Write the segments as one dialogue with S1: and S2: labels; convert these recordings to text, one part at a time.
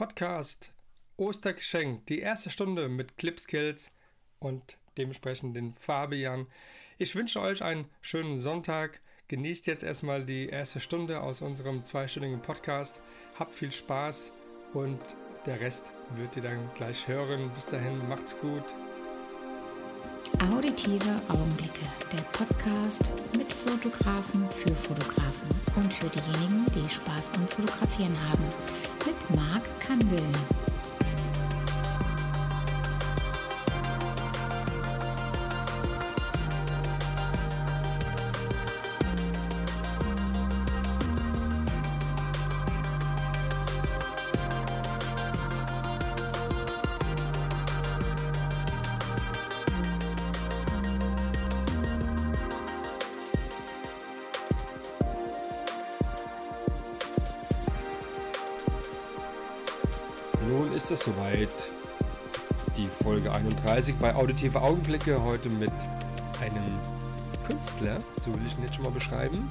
S1: Podcast Ostergeschenk, die erste Stunde mit Clipskills und dementsprechend den Fabian. Ich wünsche euch einen schönen Sonntag. Genießt jetzt erstmal die erste Stunde aus unserem zweistündigen Podcast. Habt viel Spaß und der Rest wird ihr dann gleich hören. Bis dahin, macht's gut.
S2: Auditive Augenblicke, der Podcast mit Fotografen für Fotografen und für diejenigen, die Spaß am Fotografieren haben. Marc Kandel.
S1: 30 bei Auditive Augenblicke heute mit einem Künstler, so will ich ihn jetzt schon mal beschreiben,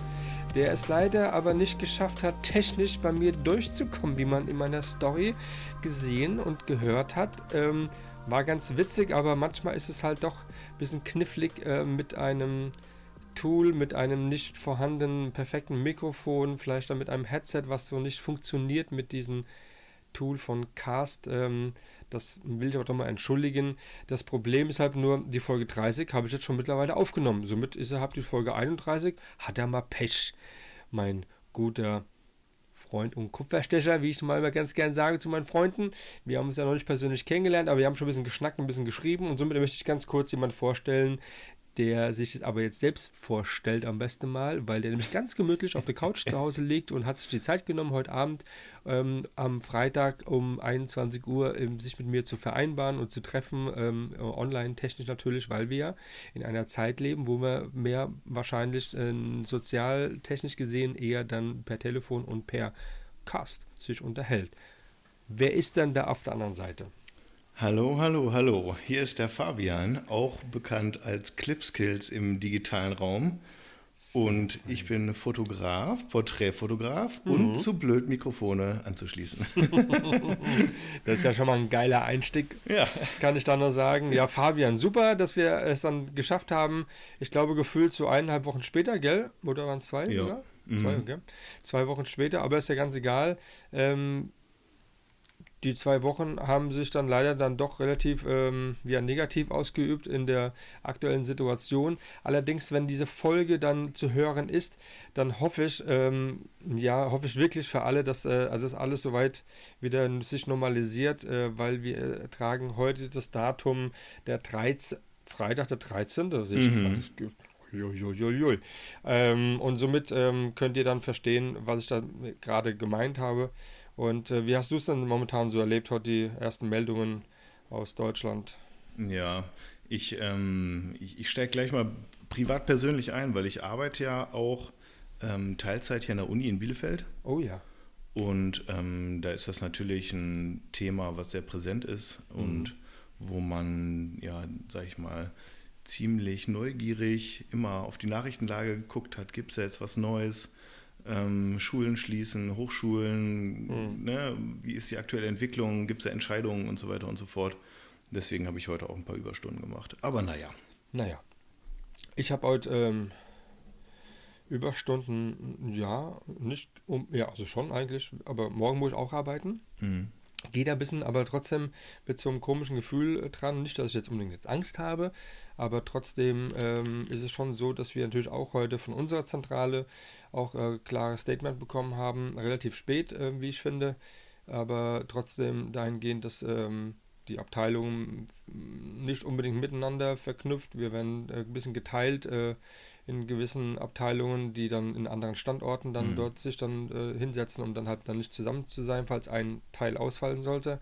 S1: der es leider aber nicht geschafft hat, technisch bei mir durchzukommen, wie man in meiner Story gesehen und gehört hat. Ähm, war ganz witzig, aber manchmal ist es halt doch ein bisschen knifflig äh, mit einem Tool, mit einem nicht vorhandenen perfekten Mikrofon, vielleicht dann mit einem Headset, was so nicht funktioniert mit diesem Tool von Cast. Ähm, das will ich aber doch mal entschuldigen. Das Problem ist halt nur, die Folge 30 habe ich jetzt schon mittlerweile aufgenommen. Somit ist er, habt die Folge 31, hat er mal Pech. Mein guter Freund und Kupferstecher, wie ich mal immer ganz gern sage zu meinen Freunden. Wir haben uns ja noch nicht persönlich kennengelernt, aber wir haben schon ein bisschen geschnackt, ein bisschen geschrieben und somit möchte ich ganz kurz jemanden vorstellen, der sich aber jetzt selbst vorstellt am besten mal, weil der nämlich ganz gemütlich auf der Couch zu Hause liegt und hat sich die Zeit genommen, heute Abend ähm, am Freitag um 21 Uhr ähm, sich mit mir zu vereinbaren und zu treffen, ähm, online technisch natürlich, weil wir ja in einer Zeit leben, wo wir mehr wahrscheinlich äh, sozialtechnisch gesehen eher dann per Telefon und per Cast sich unterhält. Wer ist denn da auf der anderen Seite?
S3: Hallo, hallo, hallo. Hier ist der Fabian, auch bekannt als Clipskills im digitalen Raum. Und ich bin Fotograf, Porträtfotograf mhm. und zu blöd, Mikrofone anzuschließen.
S1: das ist ja schon mal ein geiler Einstieg, ja. kann ich da nur sagen. Ja, Fabian, super, dass wir es dann geschafft haben. Ich glaube, gefühlt so eineinhalb Wochen später, gell? Oder waren es zwei? Ja. Sogar? Zwei, mhm. okay. Zwei Wochen später, aber ist ja ganz egal. Ähm, die zwei Wochen haben sich dann leider dann doch relativ ähm, ja, negativ ausgeübt in der aktuellen Situation. Allerdings, wenn diese Folge dann zu hören ist, dann hoffe ich, ähm, ja, hoffe ich wirklich für alle, dass äh, also das alles soweit wieder sich normalisiert, äh, weil wir tragen heute das Datum der 13, Freitag der 13. Da sehe ich mhm. gerade, das gibt Juiuiui. Ähm, und somit ähm, könnt ihr dann verstehen, was ich da gerade gemeint habe. Und äh, wie hast du es denn momentan so erlebt, heute die ersten Meldungen aus Deutschland?
S3: Ja, ich, ähm, ich, ich steige gleich mal privat persönlich ein, weil ich arbeite ja auch ähm, Teilzeit hier an der Uni in Bielefeld.
S1: Oh ja.
S3: Und ähm, da ist das natürlich ein Thema, was sehr präsent ist mhm. und wo man, ja, sag ich mal, ziemlich neugierig immer auf die Nachrichtenlage geguckt hat, gibt es ja jetzt was Neues? Ähm, Schulen schließen, Hochschulen, mhm. ne, wie ist die aktuelle Entwicklung, gibt es da Entscheidungen und so weiter und so fort. Deswegen habe ich heute auch ein paar Überstunden gemacht. Aber naja.
S1: Naja. Ich habe heute ähm, Überstunden, ja, nicht um, ja, also schon eigentlich, aber morgen muss ich auch arbeiten. Mhm gehe da ein bisschen, aber trotzdem mit so einem komischen Gefühl dran. Nicht, dass ich jetzt unbedingt jetzt Angst habe, aber trotzdem ähm, ist es schon so, dass wir natürlich auch heute von unserer Zentrale auch äh, klares Statement bekommen haben, relativ spät, äh, wie ich finde, aber trotzdem dahingehend, dass ähm, die Abteilungen nicht unbedingt miteinander verknüpft. Wir werden äh, ein bisschen geteilt äh, in gewissen Abteilungen, die dann in anderen Standorten dann mhm. dort sich dann äh, hinsetzen, um dann halt dann nicht zusammen zu sein, falls ein Teil ausfallen sollte.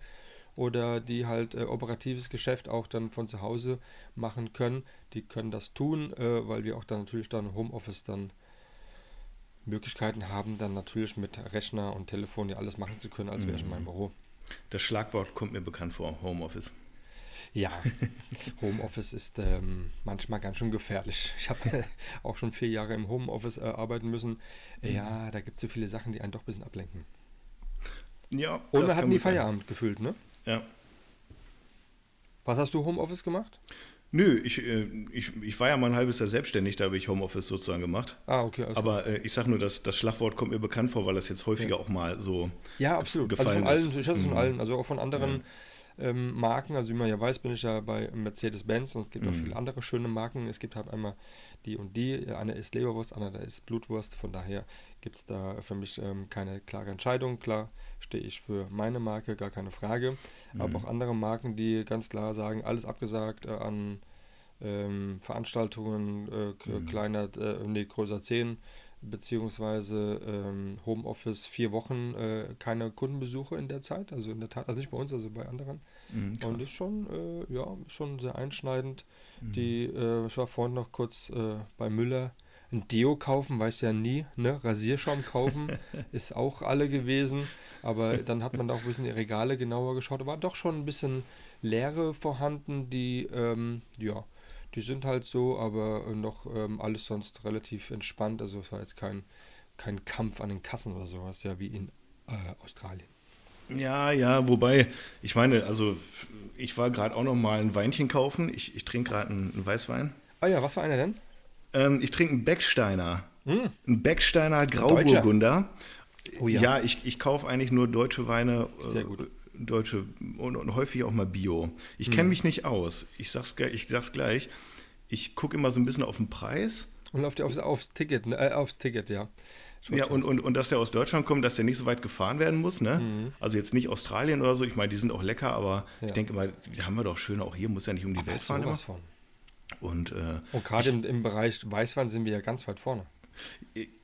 S1: Oder die halt äh, operatives Geschäft auch dann von zu Hause machen können. Die können das tun, äh, weil wir auch dann natürlich dann Homeoffice dann Möglichkeiten haben, dann natürlich mit Rechner und Telefon ja alles machen zu können, als wäre ich in meinem mhm. Büro.
S3: Das Schlagwort kommt mir bekannt vor, Homeoffice.
S1: Ja, Homeoffice ist ähm, manchmal ganz schön gefährlich. Ich habe auch schon vier Jahre im Homeoffice äh, arbeiten müssen. Ja, mhm. da gibt es so viele Sachen, die einen doch ein bisschen ablenken.
S3: Ja.
S1: Und
S3: das
S1: wir hatten die
S3: gut sein.
S1: Feierabend gefühlt, ne?
S3: Ja.
S1: Was hast du Homeoffice gemacht?
S3: Nö, ich, äh, ich, ich war ja mal ein halbes Jahr selbstständig, da habe ich Homeoffice sozusagen gemacht.
S1: Ah, okay. Also
S3: Aber äh, ich sage nur, dass das Schlagwort kommt mir bekannt vor, weil das jetzt häufiger auch mal so.
S1: Ja, absolut. Also
S3: gefallen
S1: von allen,
S3: ist.
S1: ich hatte es von
S3: Mhm.
S1: allen, also auch von anderen ähm, Marken. Also wie man ja weiß, bin ich ja bei Mercedes-Benz und es gibt auch
S3: Mhm.
S1: viele andere schöne Marken. Es gibt halt einmal die und die. Eine ist Leberwurst, andere ist Blutwurst. Von daher gibt es da für mich ähm, keine klare Entscheidung. Klar stehe ich für meine Marke, gar keine Frage.
S3: Mhm.
S1: Aber auch andere Marken, die ganz klar sagen, alles abgesagt äh, an ähm, Veranstaltungen äh,
S3: Mhm.
S1: kleiner, äh, nee, größer 10, beziehungsweise ähm, Homeoffice vier Wochen, äh, keine Kundenbesuche in der Zeit, also in der Tat, also nicht bei uns, also bei anderen.
S3: Mhm.
S1: Und ist schon, äh, ja, schon sehr einschneidend.
S3: Mhm.
S1: Die, äh, ich war vorhin noch kurz äh, bei Müller. Ein Deo kaufen, weiß ja nie, ne? Rasierschaum kaufen ist auch alle gewesen. Aber dann hat man da auch ein bisschen die Regale genauer geschaut. Da war doch schon ein bisschen Leere vorhanden, die, ähm, ja, die sind halt so, aber äh, noch ähm, alles sonst relativ entspannt. Also es war jetzt kein, kein Kampf an den Kassen oder sowas, ja, wie in äh, Australien.
S3: Ja, ja, wobei, ich meine, also ich war gerade auch noch mal ein Weinchen kaufen. Ich, ich trinke gerade einen, Weißwein.
S1: Ah ja, was war einer denn?
S3: Ähm, ich trinke einen Becksteiner.
S1: Hm.
S3: Ein Becksteiner Grauburgunder.
S1: Oh ja.
S3: ja. ich, ich kaufe eigentlich nur deutsche Weine. äh,
S1: Sehr gut.
S3: Deutsche und, und häufig auch mal Bio. Ich
S1: Hm.
S3: kenne mich nicht aus. Ich sag's, ich sag's gleich. Ich gucke immer so ein bisschen auf den Preis.
S1: Und auf die, aufs, aufs Ticket, ne? äh, aufs Ticket, ja.
S3: Ja, und, und, und dass der aus Deutschland kommt, dass der nicht so weit gefahren werden muss, ne? Also jetzt nicht Australien oder so. Ich meine, die sind auch lecker, aber
S1: Mhm. Ja.
S3: ich denke mal, die haben wir doch schön auch hier, muss ja nicht um die Welt fahren. Immer.
S1: von.
S3: Und äh,
S1: Und gerade im, im Bereich Weißwein sind wir ja ganz weit vorne.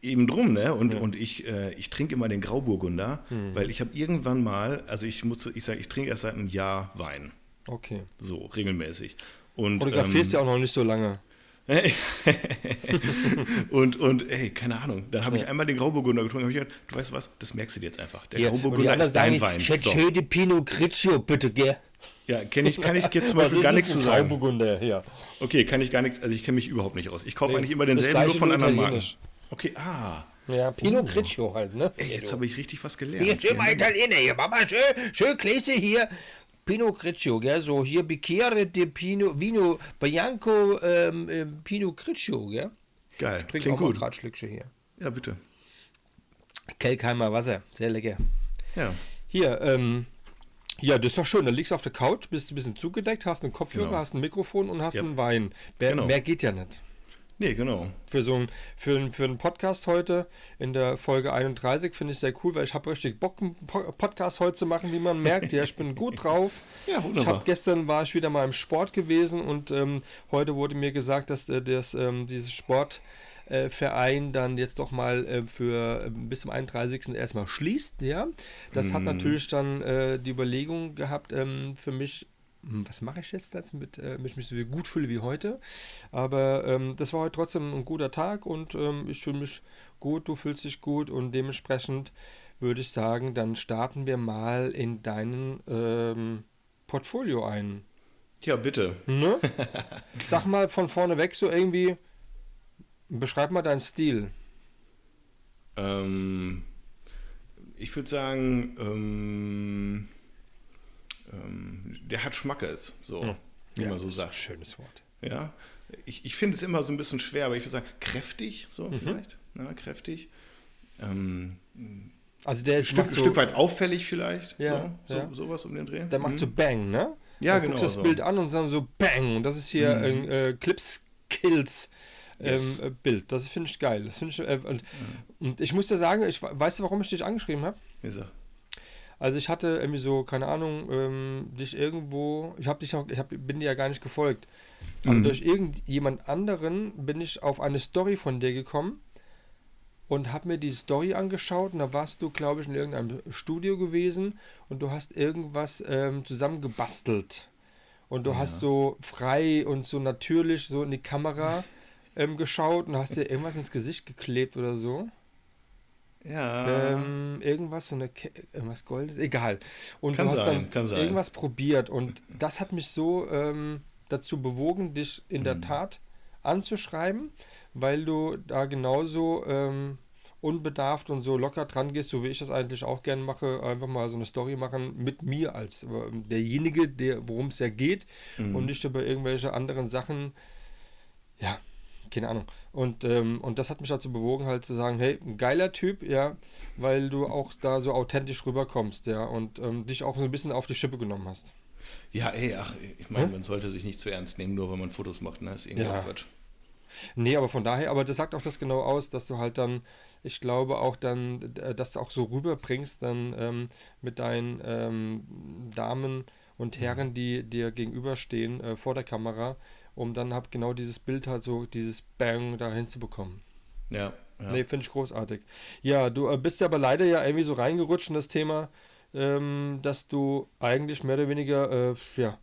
S3: Eben drum, ne? Und,
S1: Ja.
S3: und ich, äh, ich trinke immer den Grauburgunder,
S1: Mhm.
S3: weil ich habe irgendwann mal, also ich muss, ich sage, ich trinke erst seit einem Jahr Wein.
S1: Okay.
S3: So, regelmäßig. Und,
S1: Fotografierst
S3: ähm,
S1: ja auch noch nicht so lange.
S3: und, und ey, keine Ahnung, dann habe ich
S1: Ja.
S3: einmal den Grauburgunder getrunken, habe ich gedacht, du weißt was, das merkst du dir jetzt einfach. Der
S1: Ja,
S3: Grauburgunder ist dein
S1: sagen,
S3: Wein.
S1: Ich hätte
S3: So.
S1: Pinot Grigio, bitte, gell?
S3: Ja, kenne ich, kann ich jetzt zum Beispiel gar nichts
S1: ein
S3: zu sagen.
S1: Grauburgunder, ja.
S3: Okay, kann ich gar nichts, also ich kenne mich überhaupt nicht aus. Ich kaufe
S1: Nee,
S3: eigentlich immer denselben, nur von anderen Marken. Okay, ah.
S1: Ja, Pinot
S3: Oh.
S1: Grigio halt, ne?
S3: Ey, jetzt habe ich richtig was gelernt.
S1: Hier, mal
S3: Dank.
S1: Italiener hier, Mama, schön, schön Gläser hier. Pinot Grigio, gell, so hier Bicchiere de Pino, Vino Bianco ähm, ähm, Pinot Grigio, gell?
S3: Geil,
S1: Ich trinke
S3: klingt
S1: auch mal
S3: gut.
S1: gerade Schlückchen hier.
S3: Ja, bitte.
S1: Kelkheimer Wasser, sehr lecker.
S3: Ja.
S1: Hier, ähm, ja, das ist doch schön. Da liegst du auf der Couch, bist ein bisschen zugedeckt, hast einen Kopfhörer,
S3: Genau.
S1: hast ein Mikrofon und hast
S3: Ja.
S1: einen Wein. Mehr,
S3: Genau.
S1: mehr geht ja nicht.
S3: Nee, genau.
S1: Für so ein, für, für einen Podcast heute in der Folge 31 finde ich sehr cool, weil ich habe richtig Bock, einen Po- Podcast heute zu machen, wie man merkt. Ja, ich bin gut drauf.
S3: Ja,
S1: Ich
S3: wunderbar.
S1: habe gestern war ich wieder mal im Sport gewesen und ähm, heute wurde mir gesagt, dass äh, das, ähm, dieses Sport äh, Verein dann jetzt doch mal äh, für äh, bis zum 31. erstmal schließt, ja. Das hat
S3: Mhm.
S1: natürlich dann äh, die Überlegung gehabt ähm, für mich, hm, was mache ich jetzt jetzt, mit, äh, mit ich mich so gut fühle wie heute. Aber ähm, das war heute trotzdem ein guter Tag und ähm, ich fühle mich gut, du fühlst dich gut und dementsprechend würde ich sagen, dann starten wir mal in deinen ähm, Portfolio ein.
S3: Ja, bitte.
S1: Ne? Sag mal von vorne weg so irgendwie, beschreib mal deinen Stil.
S3: Ähm, ich würde sagen, ähm, ähm, der hat Schmackes, so,
S1: Ja.
S3: wie
S1: Ja,
S3: man so
S1: das ist ein
S3: sagt.
S1: Schönes Wort.
S3: Ja, ich, ich finde es immer so ein bisschen schwer, aber ich würde sagen, kräftig, so
S1: Mhm.
S3: vielleicht. Ja, kräftig. Ähm,
S1: Also der ist,
S3: Stück,
S1: macht
S3: ein
S1: so,
S3: Stück weit auffällig vielleicht.
S1: Ja,
S3: so, so,
S1: ja.
S3: Sowas um den Dreh.
S1: der macht
S3: Mhm.
S1: so Bang, ne?
S3: Ja,
S1: Du
S3: genau.
S1: guckst das
S3: so.
S1: Bild an und dann so Bang. Und das ist hier
S3: Mhm.
S1: ein äh, Clip-Skills. Ähm,
S3: Yes.
S1: äh, Bild. Das finde ich geil. Das finde ich, äh, und, und ich muss dir sagen, ich, weißt du, warum ich dich angeschrieben habe?
S3: Wie gesagt,
S1: Also ich hatte irgendwie so, keine Ahnung, ähm, dich irgendwo, ich habe dich noch, ich hab, bin dir ja gar nicht gefolgt. Aber
S3: Mhm.
S1: durch irgendjemand anderen bin ich auf eine Story von dir gekommen und habe mir die Story angeschaut und da warst du, glaube ich, in irgendeinem Studio gewesen und du hast irgendwas ähm, zusammengebastelt. Und du
S3: Ja.
S1: hast so frei und so natürlich so in die Kamera ähm, geschaut und hast dir irgendwas ins Gesicht geklebt oder so.
S3: ja.
S1: Ähm, irgendwas, so eine Ke irgendwas Goldes, egal. Und
S3: Kann
S1: du hast
S3: sein,
S1: dann
S3: kann sein.
S1: irgendwas probiert und das hat mich so ähm, dazu bewogen, dich in der
S3: Mhm.
S1: Tat anzuschreiben, weil du da genauso ähm, unbedarft und so locker dran gehst, so wie ich das eigentlich auch gerne mache, einfach mal so eine Story machen mit mir als äh, derjenige, der, worum es ja geht
S3: Mhm.
S1: und nicht über irgendwelche anderen Sachen, ja, keine Ahnung. Und, ähm, und das hat mich dazu bewogen, halt zu sagen, hey, ein geiler Typ, ja, weil du auch da so authentisch rüberkommst, ja, und ähm, dich auch so ein bisschen auf die Schippe genommen hast.
S3: Ja, ey, ach, ich meine,
S1: Hä?
S3: man sollte sich nicht zu ernst nehmen, nur wenn man Fotos macht, ne? Ist irgendwie
S1: Ja.
S3: Quatsch.
S1: Nee, aber von daher, aber das sagt auch das genau aus, dass du halt dann, ich glaube auch dann, äh, dass du auch so rüberbringst dann ähm, mit deinen ähm, Damen und Herren, die dir gegenüberstehen äh, vor der Kamera, um dann halt genau dieses Bild halt so, dieses Bang da hinzubekommen.
S3: Ja, ja.
S1: Nee, finde ich großartig. Ja, du äh, bist ja aber leider ja irgendwie so reingerutscht in das Thema, ähm, dass du eigentlich mehr oder weniger, äh, ja,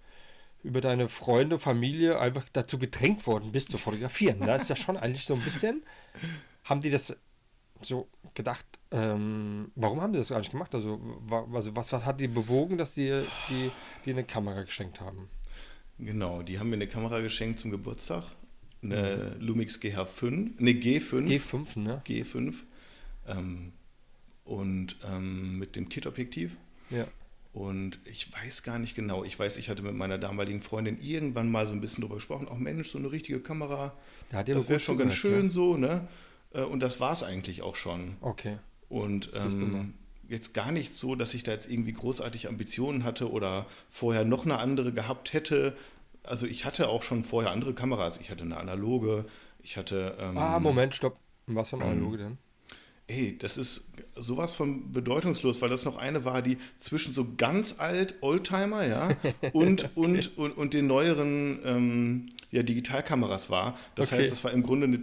S1: über deine Freunde, Familie einfach dazu gedrängt worden bist zu fotografieren. Da ist ja schon eigentlich so ein bisschen, haben die das so gedacht, ähm, warum haben die das eigentlich gemacht? Also, wa also was hat die bewogen, dass die, die, die eine Kamera geschenkt haben?
S3: Genau, die haben mir eine Kamera geschenkt zum Geburtstag. Eine Lumix GH5, eine G5.
S1: G5, ne?
S3: G5. Ähm, und ähm, mit dem Kit-Objektiv.
S1: Ja.
S3: Und ich weiß gar nicht genau. Ich weiß, ich hatte mit meiner damaligen Freundin irgendwann mal so ein bisschen drüber gesprochen. Auch Mensch, so eine richtige Kamera.
S1: Da hat
S3: das wäre schon ganz schön so, ne? Äh, Und das war es eigentlich auch schon.
S1: Okay.
S3: Und ähm, jetzt gar nicht so, dass ich da jetzt irgendwie großartig Ambitionen hatte oder vorher noch eine andere gehabt hätte. Also ich hatte auch schon vorher andere Kameras. Ich hatte eine analoge, ich hatte... Ähm,
S1: Ah, Moment, stopp. Was für ein Analoge denn?
S3: Ey, das ist sowas von bedeutungslos, weil das noch eine war, die zwischen so ganz alt Oldtimer, ja, und, und, und, und den neueren ähm, ja, Digitalkameras war. Das
S1: Okay.
S3: heißt, das war im Grunde eine,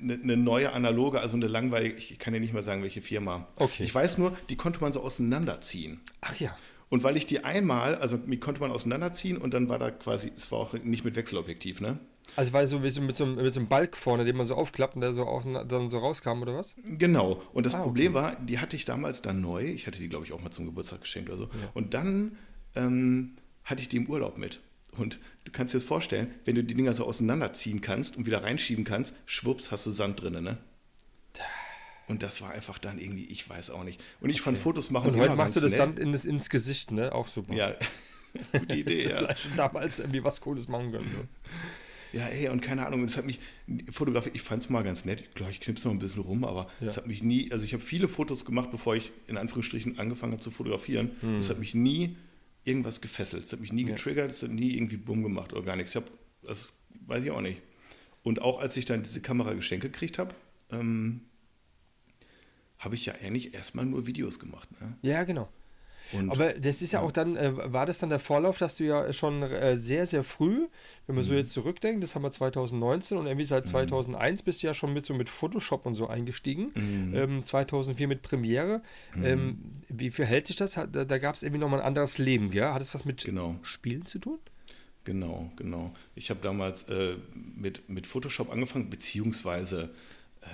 S3: eine, eine neue analoge, also eine langweilige, ich kann ja nicht mal sagen, welche Firma.
S1: Okay.
S3: Ich weiß nur, die konnte man so auseinanderziehen.
S1: Ach ja.
S3: Und weil ich die einmal, also die konnte man auseinanderziehen und dann war da quasi, es war auch nicht mit Wechselobjektiv, ne?
S1: Also war es so wie so mit so, einem, mit so einem Balk vorne, den man so aufklappt und der so auch dann so rauskam oder was?
S3: Genau. Und das
S1: Ah,
S3: Problem war, die hatte ich damals dann neu. Ich hatte die, glaube ich, auch mal zum Geburtstag geschenkt oder so.
S1: Ja.
S3: Und dann ähm, hatte ich die im Urlaub mit. Und du kannst dir das vorstellen, wenn du die Dinger so auseinanderziehen kannst und wieder reinschieben kannst, schwupps, hast du Sand drin, ne? Und das war einfach dann irgendwie, ich weiß auch nicht. Und ich fand Fotos machen
S1: Und heute machst du das
S3: nett.
S1: Sand in das, ins Gesicht, ne? Auch super.
S3: Ja, gute Idee, ja.
S1: vielleicht schon damals irgendwie was Cooles machen können. Ne?
S3: Ja, ey, und keine Ahnung, das hat mich, Fotografie, ich fand es mal ganz nett, klar, ich knipse noch ein bisschen rum, aber
S1: Ja.
S3: es hat mich nie, also ich habe viele Fotos gemacht, bevor ich in Anführungsstrichen angefangen habe zu fotografieren. Es hat mich nie irgendwas gefesselt, es hat mich nie
S1: Hm. Ja.
S3: getriggert, es hat nie irgendwie Bumm gemacht oder gar nichts. Ich habe, das weiß ich auch nicht. Und auch als ich dann diese Kamera geschenkt gekriegt habe, ähm, habe ich ja eigentlich erstmal nur Videos gemacht. Ne?
S1: Ja, genau.
S3: Und
S1: Aber das ist ja, auch dann, äh, war das dann der Vorlauf, dass du ja schon äh, sehr, sehr früh, wenn man
S3: Mhm.
S1: so jetzt zurückdenkt, das haben wir 2019 und irgendwie seit 2001 bist du ja schon mit so mit Photoshop und so eingestiegen,
S3: Mhm.
S1: ähm, 2004 mit Premiere. Ähm, wie verhält sich das? Da, da gab es irgendwie nochmal ein anderes Leben, gell? Hat es was mit
S3: Genau.
S1: Spielen zu tun?
S3: Genau, genau. Ich habe damals äh, mit, mit Photoshop angefangen, beziehungsweise,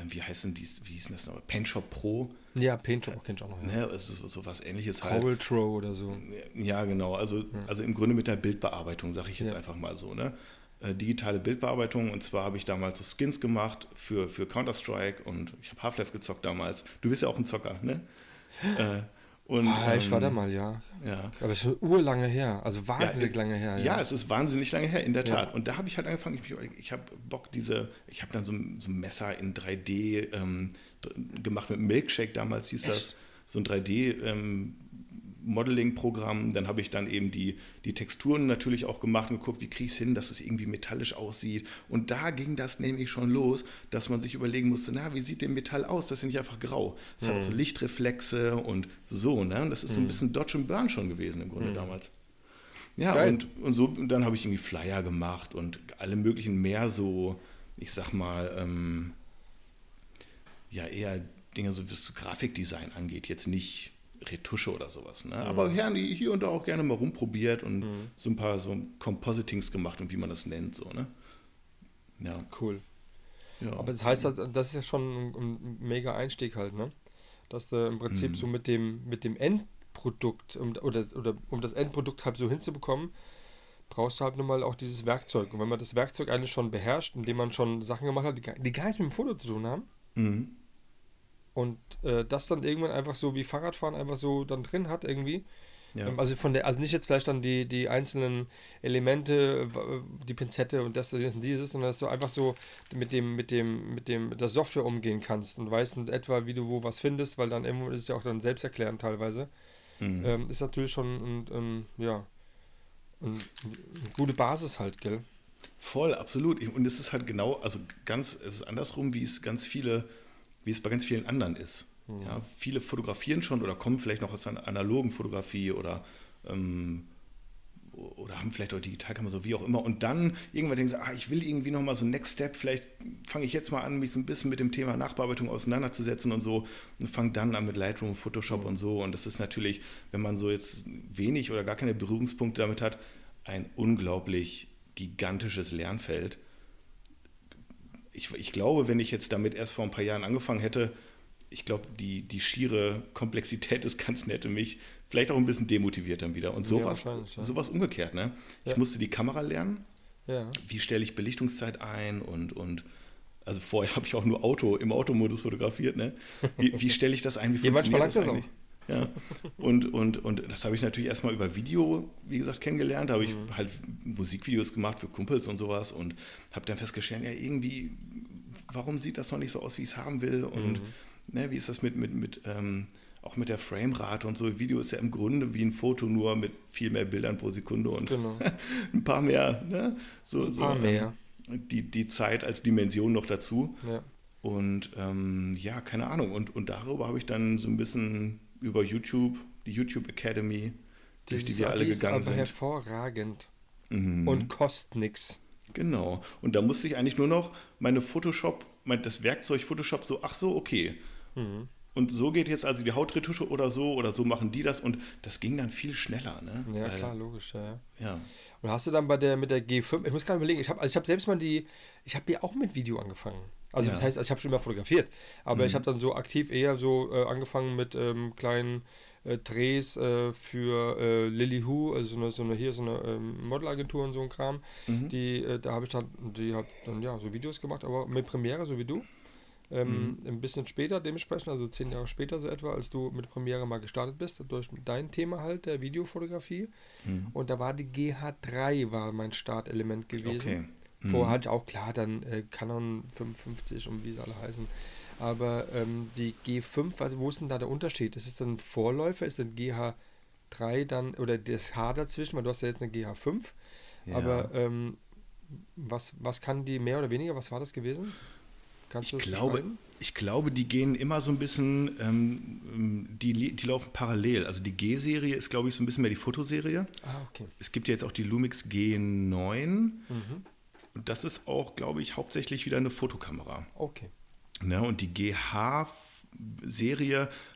S3: wie heißen die, wie hieß denn das noch? Paintshop Pro,
S1: Ja, Paintshop kenn ich auch noch. Ja.
S3: ne? also so, was ähnliches halt.
S1: Cobble Throw oder so.
S3: Ja, genau. Also, also im Grunde mit der Bildbearbeitung, sage ich jetzt
S1: Ja.
S3: einfach mal so. Ne? Äh, digitale Bildbearbeitung und zwar habe ich damals so Skins gemacht für, für Counter-Strike und ich habe Half-Life gezockt damals. Du bist ja auch ein Zocker, ne? äh, und,
S1: Ah, ich war
S3: ähm,
S1: da mal, ja.
S3: Ja.
S1: Aber es ist schon urlange her. Also wahnsinnig
S3: äh,
S1: lange her.
S3: Ja, es ist wahnsinnig lange her, in der
S1: Ja.
S3: Tat. Und da habe ich halt angefangen, ich, ich habe Bock, diese, ich habe dann so, ein- so ein Messer in 3D ähm, gemacht mit Milkshake damals, hieß das. So ein 3D ähm, Modeling-Programm. Dann habe ich dann eben die, die Texturen natürlich auch gemacht und geguckt, wie kriege ich es hin, dass es irgendwie metallisch aussieht. Und da ging das nämlich schon los, dass man sich überlegen musste, na, wie sieht denn Metall aus? Das ist nicht einfach grau. Es hat auch so Lichtreflexe und so, ne? Und das ist so ein bisschen Dodge and Burn schon gewesen im Grunde damals. Ja,
S1: Geil.
S3: und, und so, und dann habe ich irgendwie Flyer gemacht und alle möglichen mehr so, ich sag mal, ähm, ja, eher Dinge, so was Grafikdesign angeht, jetzt nicht Retusche oder sowas. Ne? Aber hier, hier und da auch gerne mal rumprobiert und so ein paar so Compositings gemacht und wie man das nennt, so, ne? Ja.
S1: Cool.
S3: ja.
S1: Aber das heißt, das ist ja schon ein, mega Einstieg halt, ne? Dass du im Prinzip
S3: Mhm.
S1: so mit dem, mit dem Endprodukt um, oder, oder um das Endprodukt halt so hinzubekommen, brauchst du halt nun mal auch dieses Werkzeug. Und wenn man das Werkzeug eigentlich schon beherrscht, indem man schon Sachen gemacht hat, die, gar- die gar nichts mit dem Foto zu tun haben,
S3: Mhm.
S1: Und äh, das dann irgendwann einfach so wie Fahrradfahren einfach so dann drin hat irgendwie.
S3: Ja.
S1: Ähm, Also von der, also nicht jetzt vielleicht dann die, die einzelnen Elemente, w- die Pinzette und das, und dieses, sondern dass du einfach so mit dem, mit dem, mit dem, der Software umgehen kannst und weißt in etwa, wie du wo was findest, weil dann irgendwo ist es ja auch dann selbsterklärend teilweise.
S3: Mhm.
S1: Ähm, ist natürlich schon ein, ein, ja, ein, eine gute Basis halt, gell?
S3: Voll, absolut. Und es ist halt genau, also ganz, es ist andersrum, wie es ganz viele, wie es bei ganz vielen anderen ist. Ja, viele fotografieren schon oder kommen vielleicht noch aus einer analogen Fotografie oder ähm, oder haben vielleicht auch Digitalkamera, so wie auch immer. Und dann irgendwann denken sie, ah, ich will irgendwie nochmal so Next Step, vielleicht fange ich jetzt mal an, mich so ein bisschen mit dem Thema Nachbearbeitung auseinanderzusetzen und so und fange dann an mit Lightroom, Photoshop und so. Und das ist natürlich, wenn man so jetzt wenig oder gar keine Berührungspunkte damit hat, ein unglaublich gigantisches Lernfeld. Ich, ich glaube, wenn ich jetzt damit erst vor ein paar Jahren angefangen hätte, ich glaube, die, die schiere Komplexität des Ganzen hätte mich vielleicht auch ein bisschen demotiviert dann wieder. Und
S1: Ja,
S3: sowas,
S1: wahrscheinlich, ja.
S3: sowas umgekehrt. Ne? Ich
S1: Ja.
S3: musste die Kamera lernen,
S1: Ja.
S3: wie stelle ich Belichtungszeit ein und, und also vorher habe ich auch nur Auto im Automodus fotografiert. Ne? Wie, wie stelle ich das ein? Wie
S1: Ja, manchmal
S3: funktioniert
S1: langt das
S3: eigentlich? Ja. Und, und, und das habe ich natürlich erstmal über Video, wie gesagt, kennengelernt. Da habe ich
S1: Mhm.
S3: halt Musikvideos gemacht für Kumpels und sowas und habe dann festgestellt, ja, irgendwie, warum sieht das noch nicht so aus, wie ich es haben will? Und
S1: Mhm.
S3: ne, wie ist das mit, mit, mit ähm, auch mit der Framerate und so? Video ist ja im Grunde wie ein Foto, nur mit viel mehr Bildern pro Sekunde und
S1: Genau.
S3: ein paar mehr, ne? So,
S1: Ein
S3: so,
S1: paar mehr.
S3: ähm, Die, die Zeit als Dimension noch dazu.
S1: Ja.
S3: Und ähm, ja, keine Ahnung. Und, und darüber habe ich dann so ein bisschen über YouTube, die YouTube Academy, durch die wir alle gegangen sind.
S1: hervorragend
S3: Mhm.
S1: und kostet nix.
S3: Genau. Und da musste ich eigentlich nur noch meine Photoshop, mein, das Werkzeug Photoshop so, ach so, okay.
S1: Mhm.
S3: Und so geht jetzt also die Hautretusche oder so oder so machen die das und das ging dann viel schneller, ne?
S1: Ja,
S3: Weil-
S1: klar, logisch, ja, ja. Und hast du dann bei der mit der G5, ich muss gerade überlegen, ich habe also ich hab selbst mal die, ich habe ja auch mit Video angefangen. Also
S3: Ja.
S1: das heißt, ich habe schon immer fotografiert, aber ich habe dann so aktiv eher so äh, angefangen mit ähm, kleinen äh, Drehs äh, für äh, Lily Who, also so eine, so eine hier so eine ähm, Modelagentur und so ein Kram. Die, äh, da habe ich dann, die habe dann ja so Videos gemacht, aber mit Premiere, so wie du. Ähm, Ein bisschen später dementsprechend, also zehn Jahre später so etwa, als du mit Premiere mal gestartet bist, durch dein Thema halt, der Videofotografie.
S3: Mhm.
S1: Und da war die GH3 war mein Startelement gewesen.
S3: Okay. Mhm.
S1: Vorher hatte ich auch klar dann äh, Canon 55 und wie sie alle heißen. Aber ähm, die G5, also wo ist denn da der Unterschied? Ist es dann ein Vorläufer? Ist denn GH3 dann oder das H dazwischen? Weil du hast ja jetzt eine GH5.
S3: Ja.
S1: Aber ähm, was, was kann die mehr oder weniger? Was war das gewesen? Kannst
S3: Ich glaube, ich glaube, die gehen immer so ein bisschen, ähm, die, li- die laufen parallel. Also die G-Serie ist, glaube ich, so ein bisschen mehr die Fotoserie.
S1: Ah, okay.
S3: Es gibt ja jetzt auch die Lumix G9.
S1: Mhm.
S3: Und das ist auch, glaube ich, hauptsächlich wieder eine Fotokamera.
S1: Okay.
S3: Ne? Und die GH-Serie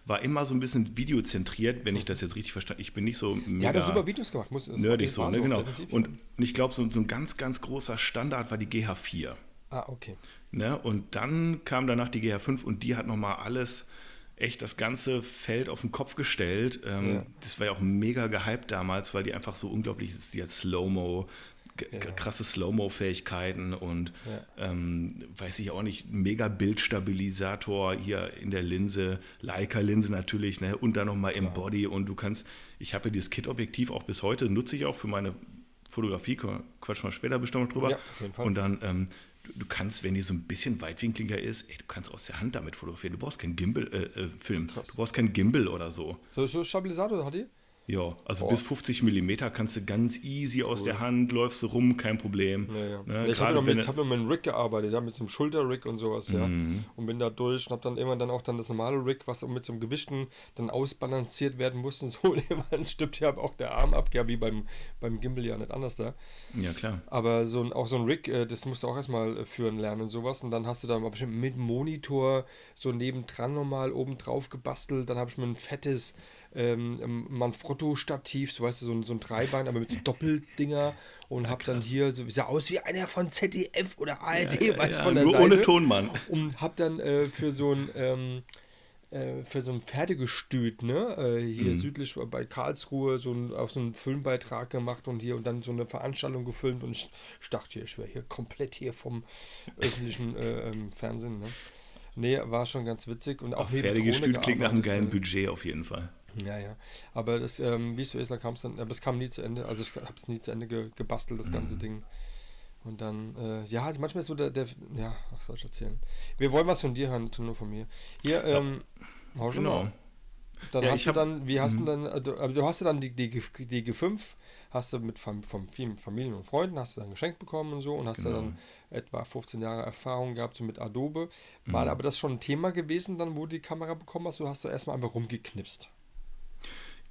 S3: war immer so ein bisschen videozentriert, wenn ich das jetzt richtig verstanden Ich bin nicht so
S1: Der hat auch
S3: mega
S1: super Videos gemacht. Muss,
S3: nerdig so, ne? genau. Und,
S1: ja.
S3: und ich glaube, so, so ein ganz, ganz großer Standard war die GH4.
S1: Ah, okay.
S3: Ne? Und dann kam danach die GH5 und die hat nochmal alles, echt das ganze Feld auf den Kopf gestellt. Ähm,
S1: Ja.
S3: Das war ja auch mega gehypt damals, weil die einfach so unglaublich ist. Die hat Slow-Mo,
S1: Ja.
S3: krasse Slow-Mo-Fähigkeiten und
S1: Ja.
S3: ähm, weiß ich auch nicht, mega Bildstabilisator hier in der Linse, Leica-Linse natürlich, ne? und dann nochmal im Body und du kannst, ich habe ja dieses Kit-Objektiv auch bis heute, nutze ich auch für meine Fotografie, quatschen wir später bestimmt drüber.
S1: Ja, auf jeden Fall.
S3: Und dann, ähm, du, du kannst, wenn die so ein bisschen weitwinkliger ist, ey, du kannst aus der Hand damit fotografieren. Du brauchst keinen Gimbal, äh, äh, Film.
S1: Krass.
S3: Du brauchst keinen Gimbal oder so.
S1: So, so Stabilisator hat die?
S3: Ja, also
S1: Boah.
S3: bis 50 Millimeter kannst du ganz easy aus der Hand, läufst du rum, kein Problem.
S1: Ja, ja.
S3: Ne,
S1: ich habe mit- hab mit einem Rig gearbeitet, ja, mit so einem Schulter-Rig und sowas, ja.
S3: Mhm.
S1: Und bin da durch und habe dann irgendwann dann auch dann das normale Rig, was mit so einem Gewichten dann ausbalanciert werden musste. So, irgendwann stirbt ja auch der Arm ab, ja, wie beim, beim Gimbal ja nicht anders da.
S3: ja, klar.
S1: Aber so ein, auch so ein Rig, äh, das musst du auch erstmal äh, führen lernen und sowas. Und dann hast du da bestimmt mit Monitor so nebendran nochmal oben drauf gebastelt. Dann habe ich mir ein fettes ähm, Manfrotto-Stativ, so weißt du, so ein, so ein Dreibein, aber mit so Doppeldinger und habe dann hier so, sah aus wie einer von ZDF oder ARD,
S3: Ja,
S1: weißt du,
S3: ja,
S1: von der
S3: nur
S1: Seite.
S3: ohne Tonmann.
S1: Und habe dann äh, für so ein ähm, äh, für so ein Pferdegestüt, ne, äh, hier
S3: Mhm.
S1: südlich bei Karlsruhe, so ein, auch so einen Filmbeitrag gemacht und hier und dann so eine Veranstaltung gefilmt und ich, ich dachte hier, ich wäre hier komplett hier vom öffentlichen äh, ähm, Fernsehen, ne. Nee, war schon ganz witzig. Und auch
S3: fertiggestüt klingt nach einem geilen
S1: gearbeitet.
S3: Budget auf jeden Fall.
S1: Ja, ja. Aber das, ähm, wie es so ist, da kam es dann, aber es kam nie zu Ende. Also ich habe es nie zu Ende ge gebastelt, das
S3: Mhm.
S1: ganze Ding. Und dann, äh, ja, also manchmal ist so der, der, ja, was soll ich erzählen? Wir wollen was von dir hören, nur von mir. Hier, ähm, hau schon
S3: Genau.
S1: mal. Dann
S3: Ja,
S1: hast du
S3: hab-
S1: dann, wie hast du
S3: Mhm.
S1: dann, äh, du, aber du hast ja dann die, die, die G5, hast du mit Fam vom vielen Familien und Freunden, hast du dann geschenkt bekommen und so und hast
S3: Genau.
S1: du dann etwa 15 Jahre Erfahrung gehabt so mit Adobe. War
S3: Mhm.
S1: aber das schon ein Thema gewesen, dann wo du die Kamera bekommen hast, oder hast du erstmal einfach rumgeknipst?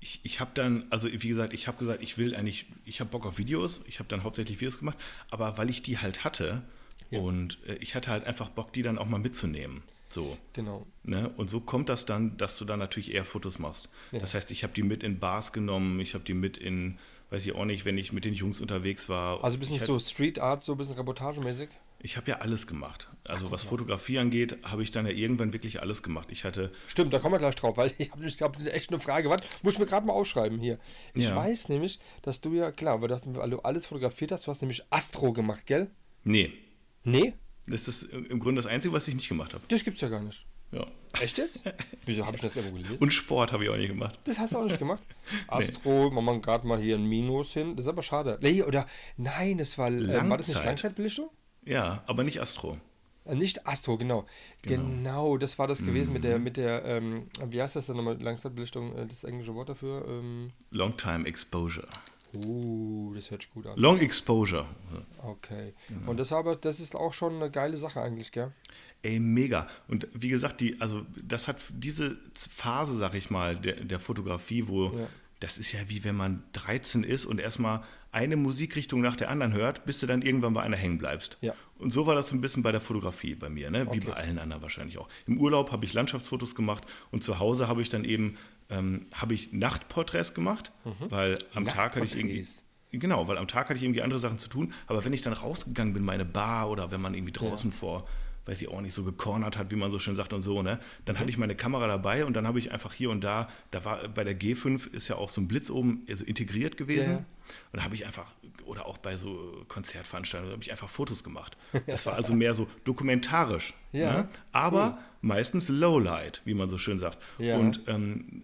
S3: Ich, ich habe dann, also wie gesagt, ich habe gesagt, ich will eigentlich, ich habe Bock auf Videos, ich habe dann hauptsächlich Videos gemacht, aber weil ich die halt hatte
S1: Ja.
S3: und äh, ich hatte halt einfach Bock, die dann auch mal mitzunehmen. So.
S1: Genau.
S3: Ne? Und so kommt das dann, dass du dann natürlich eher Fotos machst.
S1: Ja.
S3: Das heißt, ich habe die mit in Bars genommen, ich habe die mit in, weiß ich auch nicht, wenn ich mit den Jungs unterwegs war.
S1: Also ein bisschen so Street Art, so ein bisschen reportagemäßig.
S3: Ich habe ja alles gemacht. Also
S1: guck
S3: was. Fotografie angeht, habe ich dann ja irgendwann wirklich alles gemacht. Ich hatte,
S1: Stimmt, da kommen wir gleich drauf, weil ich habe hab echt eine Frage. Warte, muss ich mir gerade mal aufschreiben hier. Ich
S3: Ja.
S1: weiß nämlich, dass du ja, klar, weil du, alles fotografiert hast, du hast nämlich Astro gemacht, gell?
S3: nee,
S1: Nee,
S3: das ist im Grunde das Einzige, was ich nicht gemacht habe.
S1: das gibt's ja gar nicht.
S3: Ja.
S1: Echt jetzt? Wieso habe ich das irgendwo gelesen?
S3: Und Sport habe ich auch nicht gemacht.
S1: das hast du auch nicht gemacht. Astro, machen wir gerade mal hier ein Minus hin. Das ist aber schade. Nee, oder nein, das war, äh, war das nicht
S3: Langzeit.
S1: Langzeitbelichtung?
S3: Ja, aber nicht Astro.
S1: Äh, Nicht Astro, genau. genau. das war das gewesen mit
S3: Mhm.
S1: der, mit der, ähm, wie heißt das denn nochmal, Langzeitbelichtung, äh, das englische Wort dafür? Ähm,
S3: Long Time Exposure.
S1: uh, das hört sich gut an.
S3: Long Exposure.
S1: Okay.
S3: Genau.
S1: Und das aber, das ist auch schon eine geile Sache eigentlich, gell?
S3: Ey, mega. Und wie gesagt, die, also das hat diese Phase, sag ich mal, der, der Fotografie, wo
S1: Ja.
S3: Das ist ja wie wenn man 13 ist und erstmal eine Musikrichtung nach der anderen hört, bis du dann irgendwann bei einer hängen bleibst.
S1: Ja.
S3: Und so war das ein bisschen bei der Fotografie bei mir, ne? wie
S1: Okay.
S3: bei allen anderen wahrscheinlich auch. Im Urlaub habe ich Landschaftsfotos gemacht und zu Hause habe ich dann eben ähm, habe ich Nachtporträts gemacht, weil am Tag hatte ich irgendwie. Genau, weil am Tag hatte ich irgendwie andere Sachen zu tun. Aber wenn ich dann rausgegangen bin, meine Bar oder wenn man irgendwie draußen vor, weiß ich auch nicht, so gecornert hat, wie man so schön sagt und so, ne, dann hatte ich meine Kamera dabei und dann habe ich einfach hier und da, da war bei der G5 ist ja auch so ein Blitz oben also integriert gewesen.
S1: Ja.
S3: Und da habe ich einfach, oder auch bei so Konzertveranstaltungen, habe ich einfach Fotos gemacht. Das war also mehr so dokumentarisch.
S1: Ja,
S3: Ne? Aber meistens Lowlight, wie man so schön sagt.
S1: Ja.
S3: Und ähm,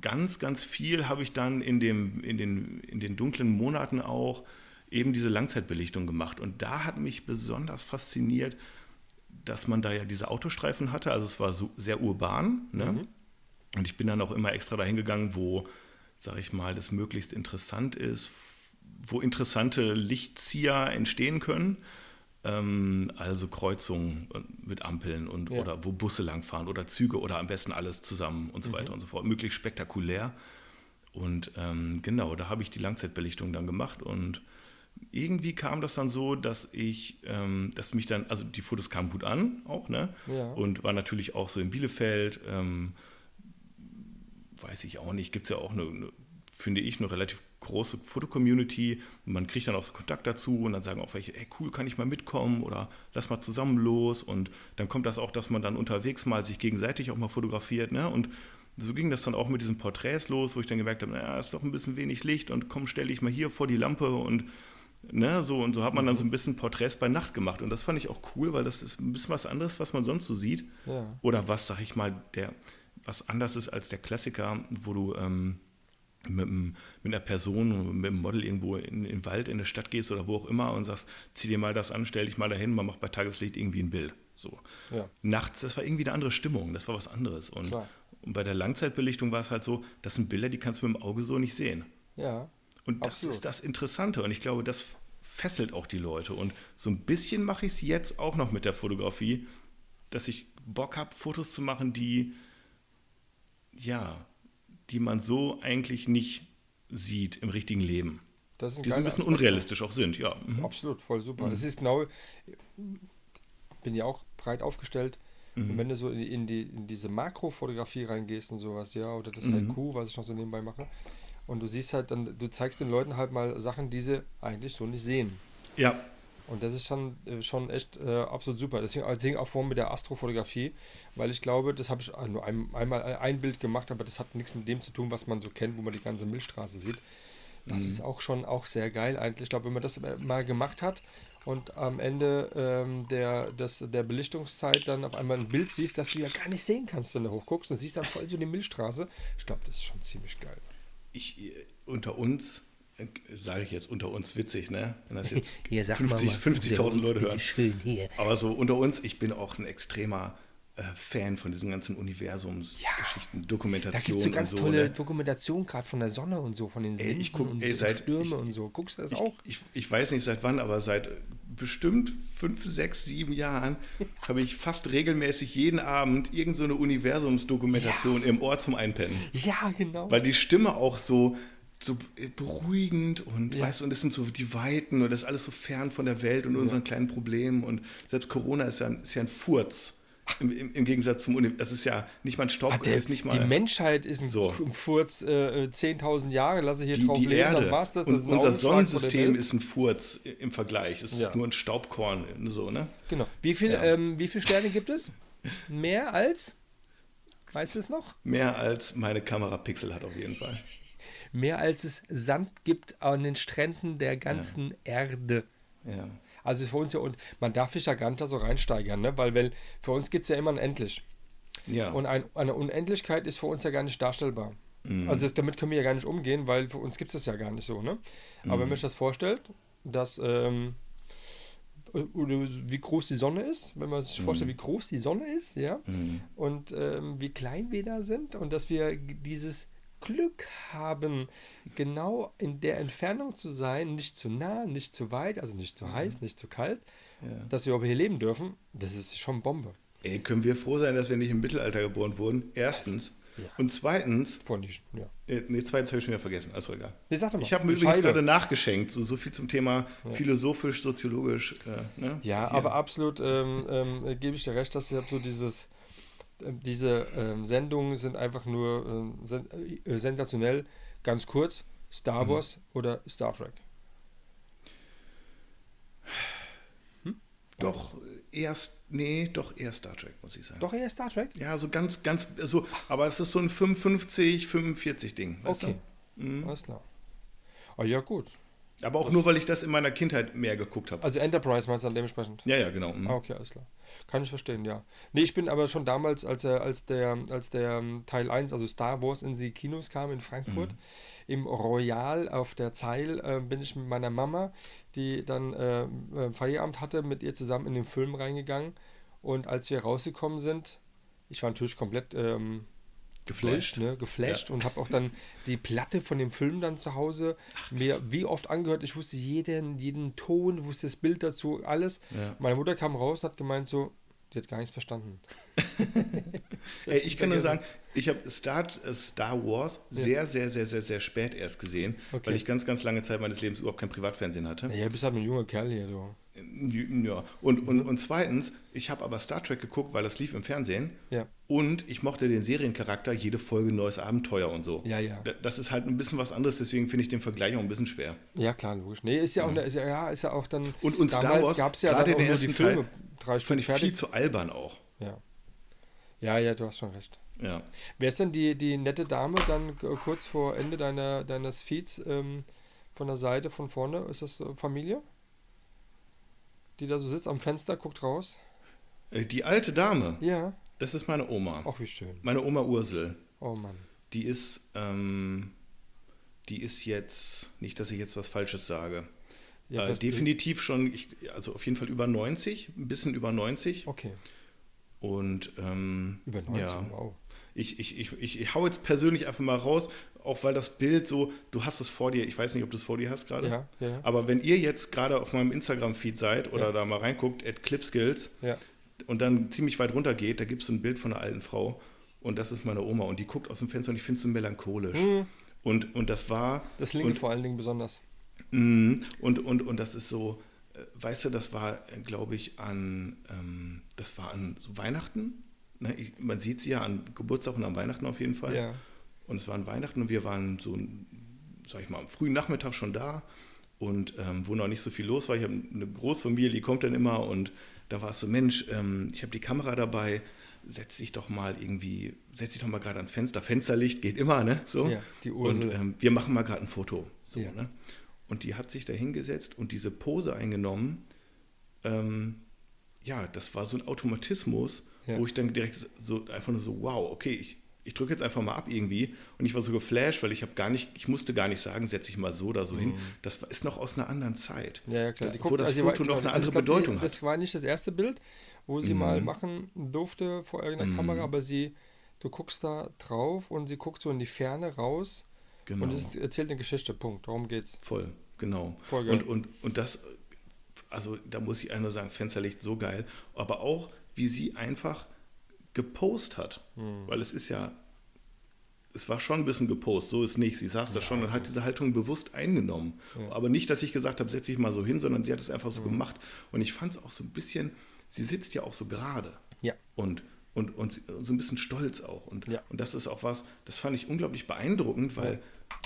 S3: ganz, ganz viel habe ich dann in, dem, in, den, in den dunklen Monaten auch eben diese Langzeitbelichtung gemacht. Und da hat mich besonders fasziniert, dass man da ja diese Autostreifen hatte. Also es war so sehr urban. Ne? Und ich bin dann auch immer extra dahin gegangen, wo, sag ich mal, das möglichst interessant ist, wo interessante Lichtzieher entstehen können. Ähm, also Kreuzungen mit Ampeln und
S1: Ja.
S3: oder wo Busse langfahren oder Züge oder am besten alles zusammen und so weiter und so fort. Möglichst spektakulär. Und ähm, genau, da habe ich die Langzeitbelichtung dann gemacht und irgendwie kam das dann so, dass ich, ähm, dass mich dann, also die Fotos kamen gut an auch, ne?
S1: Ja.
S3: Und war natürlich auch so in Bielefeld, ähm, weiß ich auch nicht, gibt es ja auch eine, eine, finde ich, eine relativ große Fotocommunity. Und man kriegt dann auch so Kontakt dazu und dann sagen auch welche, ey cool, kann ich mal mitkommen oder lass mal zusammen los. Und dann kommt das auch, dass man dann unterwegs mal sich gegenseitig auch mal fotografiert, ne? Und so ging das dann auch mit diesen Porträts los, wo ich dann gemerkt habe, naja, ist doch ein bisschen wenig Licht und komm, stelle ich mal hier vor die Lampe und ne, so und so hat man dann so ein bisschen Porträts bei Nacht gemacht und das fand ich auch cool, weil das ist ein bisschen was anderes, was man sonst so sieht
S1: Ja.
S3: oder was, sag ich mal, der was anders ist als der Klassiker, wo du ähm, mit, mit einer Person, mit einem Model irgendwo in, in den Wald, in eine Stadt gehst oder wo auch immer und sagst, zieh dir mal das an, stell dich mal dahin, man macht bei Tageslicht irgendwie ein Bild. So.
S1: Ja.
S3: Nachts, das war irgendwie eine andere Stimmung, das war was anderes. Und, und bei der Langzeitbelichtung war es halt so, das sind Bilder, die kannst du mit dem Auge so nicht sehen.
S1: Ja.
S3: Und das
S1: Absolut.
S3: ist das Interessante. Und ich glaube, das fesselt auch die Leute. Und so ein bisschen mache ich es jetzt auch noch mit der Fotografie, dass ich Bock habe, Fotos zu machen, die, ja, die man so eigentlich nicht sieht im richtigen Leben.
S1: Das ist
S3: Die so ein bisschen
S1: Aspekt,
S3: unrealistisch auch sind, ja. Mhm.
S1: Absolut, voll super. Es ist genau, bin ja auch breit aufgestellt.
S3: Mhm.
S1: Und wenn du so in, die- in, die, in diese Makrofotografie reingehst und sowas, ja, oder das
S3: Mhm.
S1: IQ, was ich noch so nebenbei mache, und du siehst halt dann, du zeigst den Leuten halt mal Sachen, die sie eigentlich so nicht sehen.
S3: Ja,
S1: Und das ist schon, äh, schon echt äh, absolut super. Deswegen, deswegen auch vorhin mit der Astrofotografie, weil ich glaube, das habe ich nur ein, einmal ein Bild gemacht, aber das hat nichts mit dem zu tun, was man so kennt, wo man die ganze Milchstraße sieht. Das ist auch schon auch sehr geil eigentlich. Ich glaube, wenn man das äh, mal gemacht hat und am Ende ähm, der, des, der Belichtungszeit dann auf einmal ein Bild siehst, das du ja gar nicht sehen kannst, wenn du hochguckst und siehst dann voll so die Milchstraße. Ich glaube, das ist schon ziemlich geil.
S3: Ich, äh, unter uns, äh, sage ich jetzt unter uns witzig, ne? Wenn das jetzt
S4: Hier, sag mal
S3: 50
S4: was
S3: 50.000
S4: unter uns,
S3: Leute
S4: bitte
S3: hören.
S4: schön, hier.
S3: Aber so unter uns, ich bin auch ein extremer Fan von diesen ganzen Universumsgeschichten,
S1: Da
S3: Dokumentation
S1: gibt es so ganz
S3: so.
S1: tolle
S3: ne?
S1: Dokumentationen, gerade von der Sonne und so, von den
S3: Ey, ich guck-
S1: und
S3: ey, seit-
S1: Stürme
S3: ich-
S1: und so. Guckst du das
S3: Ich,
S1: auch?
S3: ich, ich weiß nicht seit wann, aber seit bestimmt fünf, sechs, sieben Jahren habe ich fast regelmäßig jeden Abend irgendeine so eine Universumsdokumentation im Ohr zum Einpennen.
S1: Ja, genau.
S3: Weil die Stimme auch so, so beruhigend und
S1: Ja.
S3: weißt du, und es sind so die Weiten und das ist alles so fern von der Welt und unseren kleinen Problemen und selbst Corona ist ja, ist ja ein Furz. Im, im, Im Gegensatz zum Uni, das ist ja nicht mal ein Staub,
S1: Ah, der,
S3: ist nicht
S1: die
S3: mal
S1: Menschheit ist ein
S3: So.
S1: Furz, äh, äh, 10.000 Jahre, lasse hier
S3: die,
S1: drauf
S3: die
S1: leben,
S3: Erde.
S1: dann war's das.
S3: und
S1: das ist ein
S3: unser Sonnensystem ist ein Furz im Vergleich. Es ist
S1: Ja.
S3: nur ein Staubkorn, so, ne?
S1: Genau. Wie, viel,
S3: Ja.
S1: ähm, wie viele Sterne gibt es? Mehr als? Weißt du es noch?
S3: Mehr als meine Kamerapixel hat auf jeden Fall.
S1: Mehr als es Sand gibt an den Stränden der ganzen Erde.
S3: Ja.
S1: Also für uns ja, und man darf sich ja gar nicht da so reinsteigern, ne? weil, weil für uns gibt es ja immer ein Endlich.
S3: Ja.
S1: Und ein, eine Unendlichkeit ist für uns ja gar nicht darstellbar.
S3: Mhm.
S1: Also das, damit können wir ja gar nicht umgehen, weil für uns gibt es das ja gar nicht so. Ne? Aber
S3: Mhm.
S1: wenn man sich das vorstellt, dass ähm, wie groß die Sonne ist, wenn man sich vorstellt, wie groß die Sonne ist, ja,
S3: Mhm.
S1: und ähm, wie klein wir da sind und dass wir dieses Glück haben, genau in der Entfernung zu sein, nicht zu nah, nicht zu weit, also nicht zu heiß, nicht zu kalt,
S3: Ja.
S1: dass wir aber hier leben dürfen, das ist schon Bombe.
S3: Ey, können wir froh sein, dass wir nicht im Mittelalter geboren wurden? Erstens.
S1: Ja.
S3: Und zweitens,
S1: Vor nicht, ja.
S3: äh, nee, zweitens habe ich schon wieder vergessen. Also egal.
S1: Nee, sag doch mal.
S3: Ich habe mir übrigens gerade nachgeschenkt, so, so viel zum Thema philosophisch, soziologisch. Äh, ne?
S1: Ja,
S3: Hier.
S1: aber absolut ähm, ähm, äh, gebe ich dir recht, dass ich so dieses, diese ähm, Sendungen sind einfach nur ähm, sen äh, sensationell. Ganz kurz, Star
S3: Mhm.
S1: Wars oder Star Trek.
S3: Doch, erst, nee, doch eher Star Trek, muss ich sagen.
S1: Doch eher Star Trek?
S3: Ja, so ganz, ganz, so, aber es ist so ein 55, 45 Ding. Weißt
S1: Okay,
S3: Du? Mhm.
S1: alles klar. Ah ja, gut.
S3: Aber auch nur, weil ich das in meiner Kindheit mehr geguckt habe.
S1: Also Enterprise meinst du dann dementsprechend?
S3: Ja, ja, genau. mhm.
S1: Ah, okay, alles klar. Kann ich verstehen, ja. Nee, ich bin aber schon damals, als, er, als der, als der ähm, Teil 1, also Star Wars in die Kinos kam in Frankfurt, im Royal auf der Zeil, äh, bin ich mit meiner Mama, die dann äh, äh, Feierabend hatte, mit ihr zusammen in den Film reingegangen. Und als wir rausgekommen sind, ich war natürlich komplett ähm,
S3: Geflasht.
S1: ne, geflasht
S3: Ja.
S1: und habe auch dann die Platte von dem Film dann zu Hause mir wie oft angehört. Ich wusste jeden, jeden Ton, wusste das Bild dazu, alles.
S3: Ja.
S1: Meine Mutter kam raus und hat gemeint so, sie hat gar nichts verstanden.
S3: Ey, ich kann nur sagen, ich habe Star, äh, Star Wars
S1: Ja.
S3: sehr, sehr, sehr, sehr, sehr spät erst gesehen,
S1: Okay.
S3: weil ich ganz, ganz lange Zeit meines Lebens überhaupt kein Privatfernsehen hatte.
S1: Ja, du bist halt ein junger Kerl hier, du.
S3: Ja. Und, und, und zweitens, ich habe aber Star Trek geguckt, weil das lief im Fernsehen.
S1: Ja.
S3: Und ich mochte den Seriencharakter, jede Folge neues Abenteuer und so.
S1: Ja, ja.
S3: Da- Das ist halt ein bisschen was anderes, deswegen finde ich den Vergleich auch ein bisschen schwer.
S1: Ja, klar, logisch. Nee, ist ja auch, ist ja, ja, ist ja auch dann.
S3: Und- und Star Wars,
S1: gab es ja
S3: gerade
S1: dann auch
S3: den
S1: die
S3: ersten Teil,
S1: Filme. drei
S3: Fand
S1: Stunden
S3: ich viel
S1: fertig.
S3: zu albern auch.
S1: Ja. ja, ja, du hast schon recht.
S3: Ja.
S1: Wer ist denn die, die nette Dame dann kurz vor Ende deiner, deines Feeds ähm, von der Seite von vorne? Ist das äh, Familie? Die da so sitzt am Fenster, guckt raus?
S3: Äh, Die alte Dame,
S1: Ja.
S3: das ist meine Oma.
S1: Ach, wie schön.
S3: Meine Oma Ursel.
S1: Oh Mann.
S3: Die ist, ähm, die ist jetzt, nicht, dass ich jetzt was Falsches sage.
S1: Ja,
S3: äh, definitiv schon, ich, also auf jeden Fall über 90, ein bisschen über 90.
S1: Okay.
S3: Und ähm,
S1: Über 90,
S3: ja,
S1: wow.
S3: ich, ich, ich, ich, ich hau jetzt persönlich einfach mal raus, auch weil das Bild so, du hast es vor dir, ich weiß nicht, ob du es vor dir hast gerade.
S1: Ja, ja.
S3: Aber wenn ihr jetzt gerade auf meinem Instagram-Feed seid oder
S1: Ja.
S3: da mal reinguckt, at Clipskills,
S1: Ja.
S3: und dann ziemlich weit runter geht, da gibt es so ein Bild von einer alten Frau und das ist meine Oma und die guckt aus dem Fenster und ich finde es so melancholisch. Und, und das war.
S1: Mhm. Das linke vor allen Dingen besonders.
S3: Mm, Und, und, und das ist so, äh, weißt du, das war, glaube ich, an, ähm, das war an Weihnachten. Ne? Ich, man sieht sie ja an Geburtstag und an Weihnachten auf jeden Fall.
S1: Ja.
S3: Und es war an Weihnachten und wir waren so, sag ich mal, am frühen Nachmittag schon da und ähm, wo noch nicht so viel los war. Ich habe eine Großfamilie, die kommt dann immer und da war es so, Mensch, ähm, ich habe die Kamera dabei, setz dich doch mal irgendwie, setz dich doch mal gerade ans Fenster. Fensterlicht geht immer, ne? So.
S1: Ja, die
S3: und
S1: Ursel.
S3: ähm, wir machen mal gerade ein Foto. So,
S1: Ja.
S3: ne? Und die hat sich da hingesetzt und diese Pose eingenommen, ähm, ja, das war so ein Automatismus,
S1: Ja.
S3: wo ich dann direkt so einfach nur so, wow, okay, ich, ich drücke jetzt einfach mal ab irgendwie. Und ich war so geflasht, weil ich habe gar nicht, ich musste gar nicht sagen, setze ich mal so oder so hin. Das ist noch aus einer anderen Zeit.
S1: Mhm. Ja, ja, klar.
S3: Da,
S1: Die
S3: wo
S1: guckt-
S3: das
S1: also die war-
S3: Foto noch
S1: genau,
S3: eine
S1: also
S3: andere
S1: ich glaub,
S3: Bedeutung
S1: die,
S3: hat.
S1: Das war nicht das erste Bild, wo sie mal machen durfte vor irgendeiner
S3: Mhm.
S1: Kamera, aber sie, du guckst da drauf und sie guckt so in die Ferne raus
S3: Genau.
S1: und es erzählt eine Geschichte. Punkt. Darum geht's.
S3: Voll, genau.
S1: Voll geil.
S3: Und, und, und das, also da muss ich einfach sagen, Fensterlicht so geil, aber auch, wie sie einfach gepostet hat.
S1: Hm.
S3: Weil es ist ja, es war schon ein bisschen gepostet, so ist nicht. Sie saß da schon und hat diese Haltung bewusst eingenommen. Aber nicht, dass ich gesagt habe, setz dich mal so hin, sondern sie hat es einfach so
S1: Hm.
S3: gemacht. Und ich fand es auch so ein bisschen, sie sitzt ja auch so gerade.
S1: Ja.
S3: Und, und, und so ein bisschen stolz auch. Und,
S1: Ja.
S3: und das ist auch was, das fand ich unglaublich beeindruckend, weil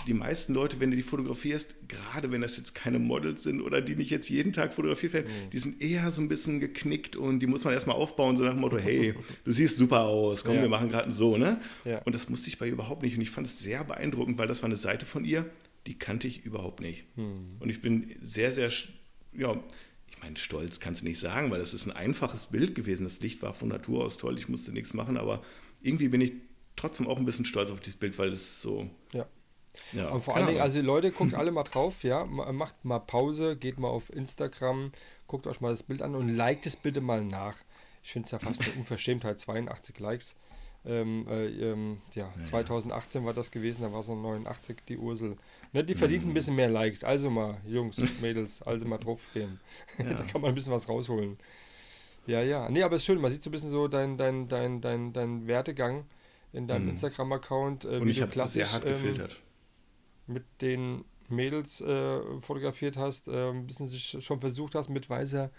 S3: die meisten Leute, wenn du die fotografierst, gerade wenn das jetzt keine Models sind oder die nicht jetzt jeden Tag fotografiert werden,
S1: Mhm.
S3: die sind eher so ein bisschen geknickt und die muss man erstmal aufbauen, so nach dem Motto, hey, du siehst super aus, komm,
S1: Ja.
S3: wir machen gerade so, ne?
S1: Ja.
S3: Und das musste ich bei ihr überhaupt nicht. Und ich fand es sehr beeindruckend, weil das war eine Seite von ihr, die kannte ich überhaupt nicht.
S1: Hm.
S3: Und ich bin sehr, sehr, ja, ich meine, stolz kannst du nicht sagen, weil das ist ein einfaches Bild gewesen. Das Licht war von Natur aus toll, ich musste nichts machen, aber irgendwie bin ich trotzdem auch ein bisschen stolz auf dieses Bild, weil es so.
S1: Ja.
S3: Ja,
S1: Aber vor allen Dingen, also Leute, guckt alle mal drauf, ja, ma- macht mal Pause, geht mal auf Instagram, guckt euch mal das Bild an und liked es bitte mal nach. Ich finde es ja fast eine Unverschämtheit, 82 Likes. Ähm, äh, ähm, ja, 2018 war das gewesen, da war so 89 die Ursel. Ne, die verdient
S3: Mhm.
S1: ein bisschen mehr Likes. Also mal, Jungs, Mädels, also mal drauf gehen. da kann man ein bisschen was rausholen. Ja, ja. Nee, aber es ist schön, man sieht so ein bisschen so dein, dein, dein, dein, dein Werdegang in deinem
S3: Mhm.
S1: Instagram-Account, äh,
S3: Und
S1: wie
S3: ich habe sehr hart
S1: ähm,
S3: gefiltert.
S1: mit den Mädels äh, fotografiert hast, äh, ein bisschen sich schon versucht hast mit weißer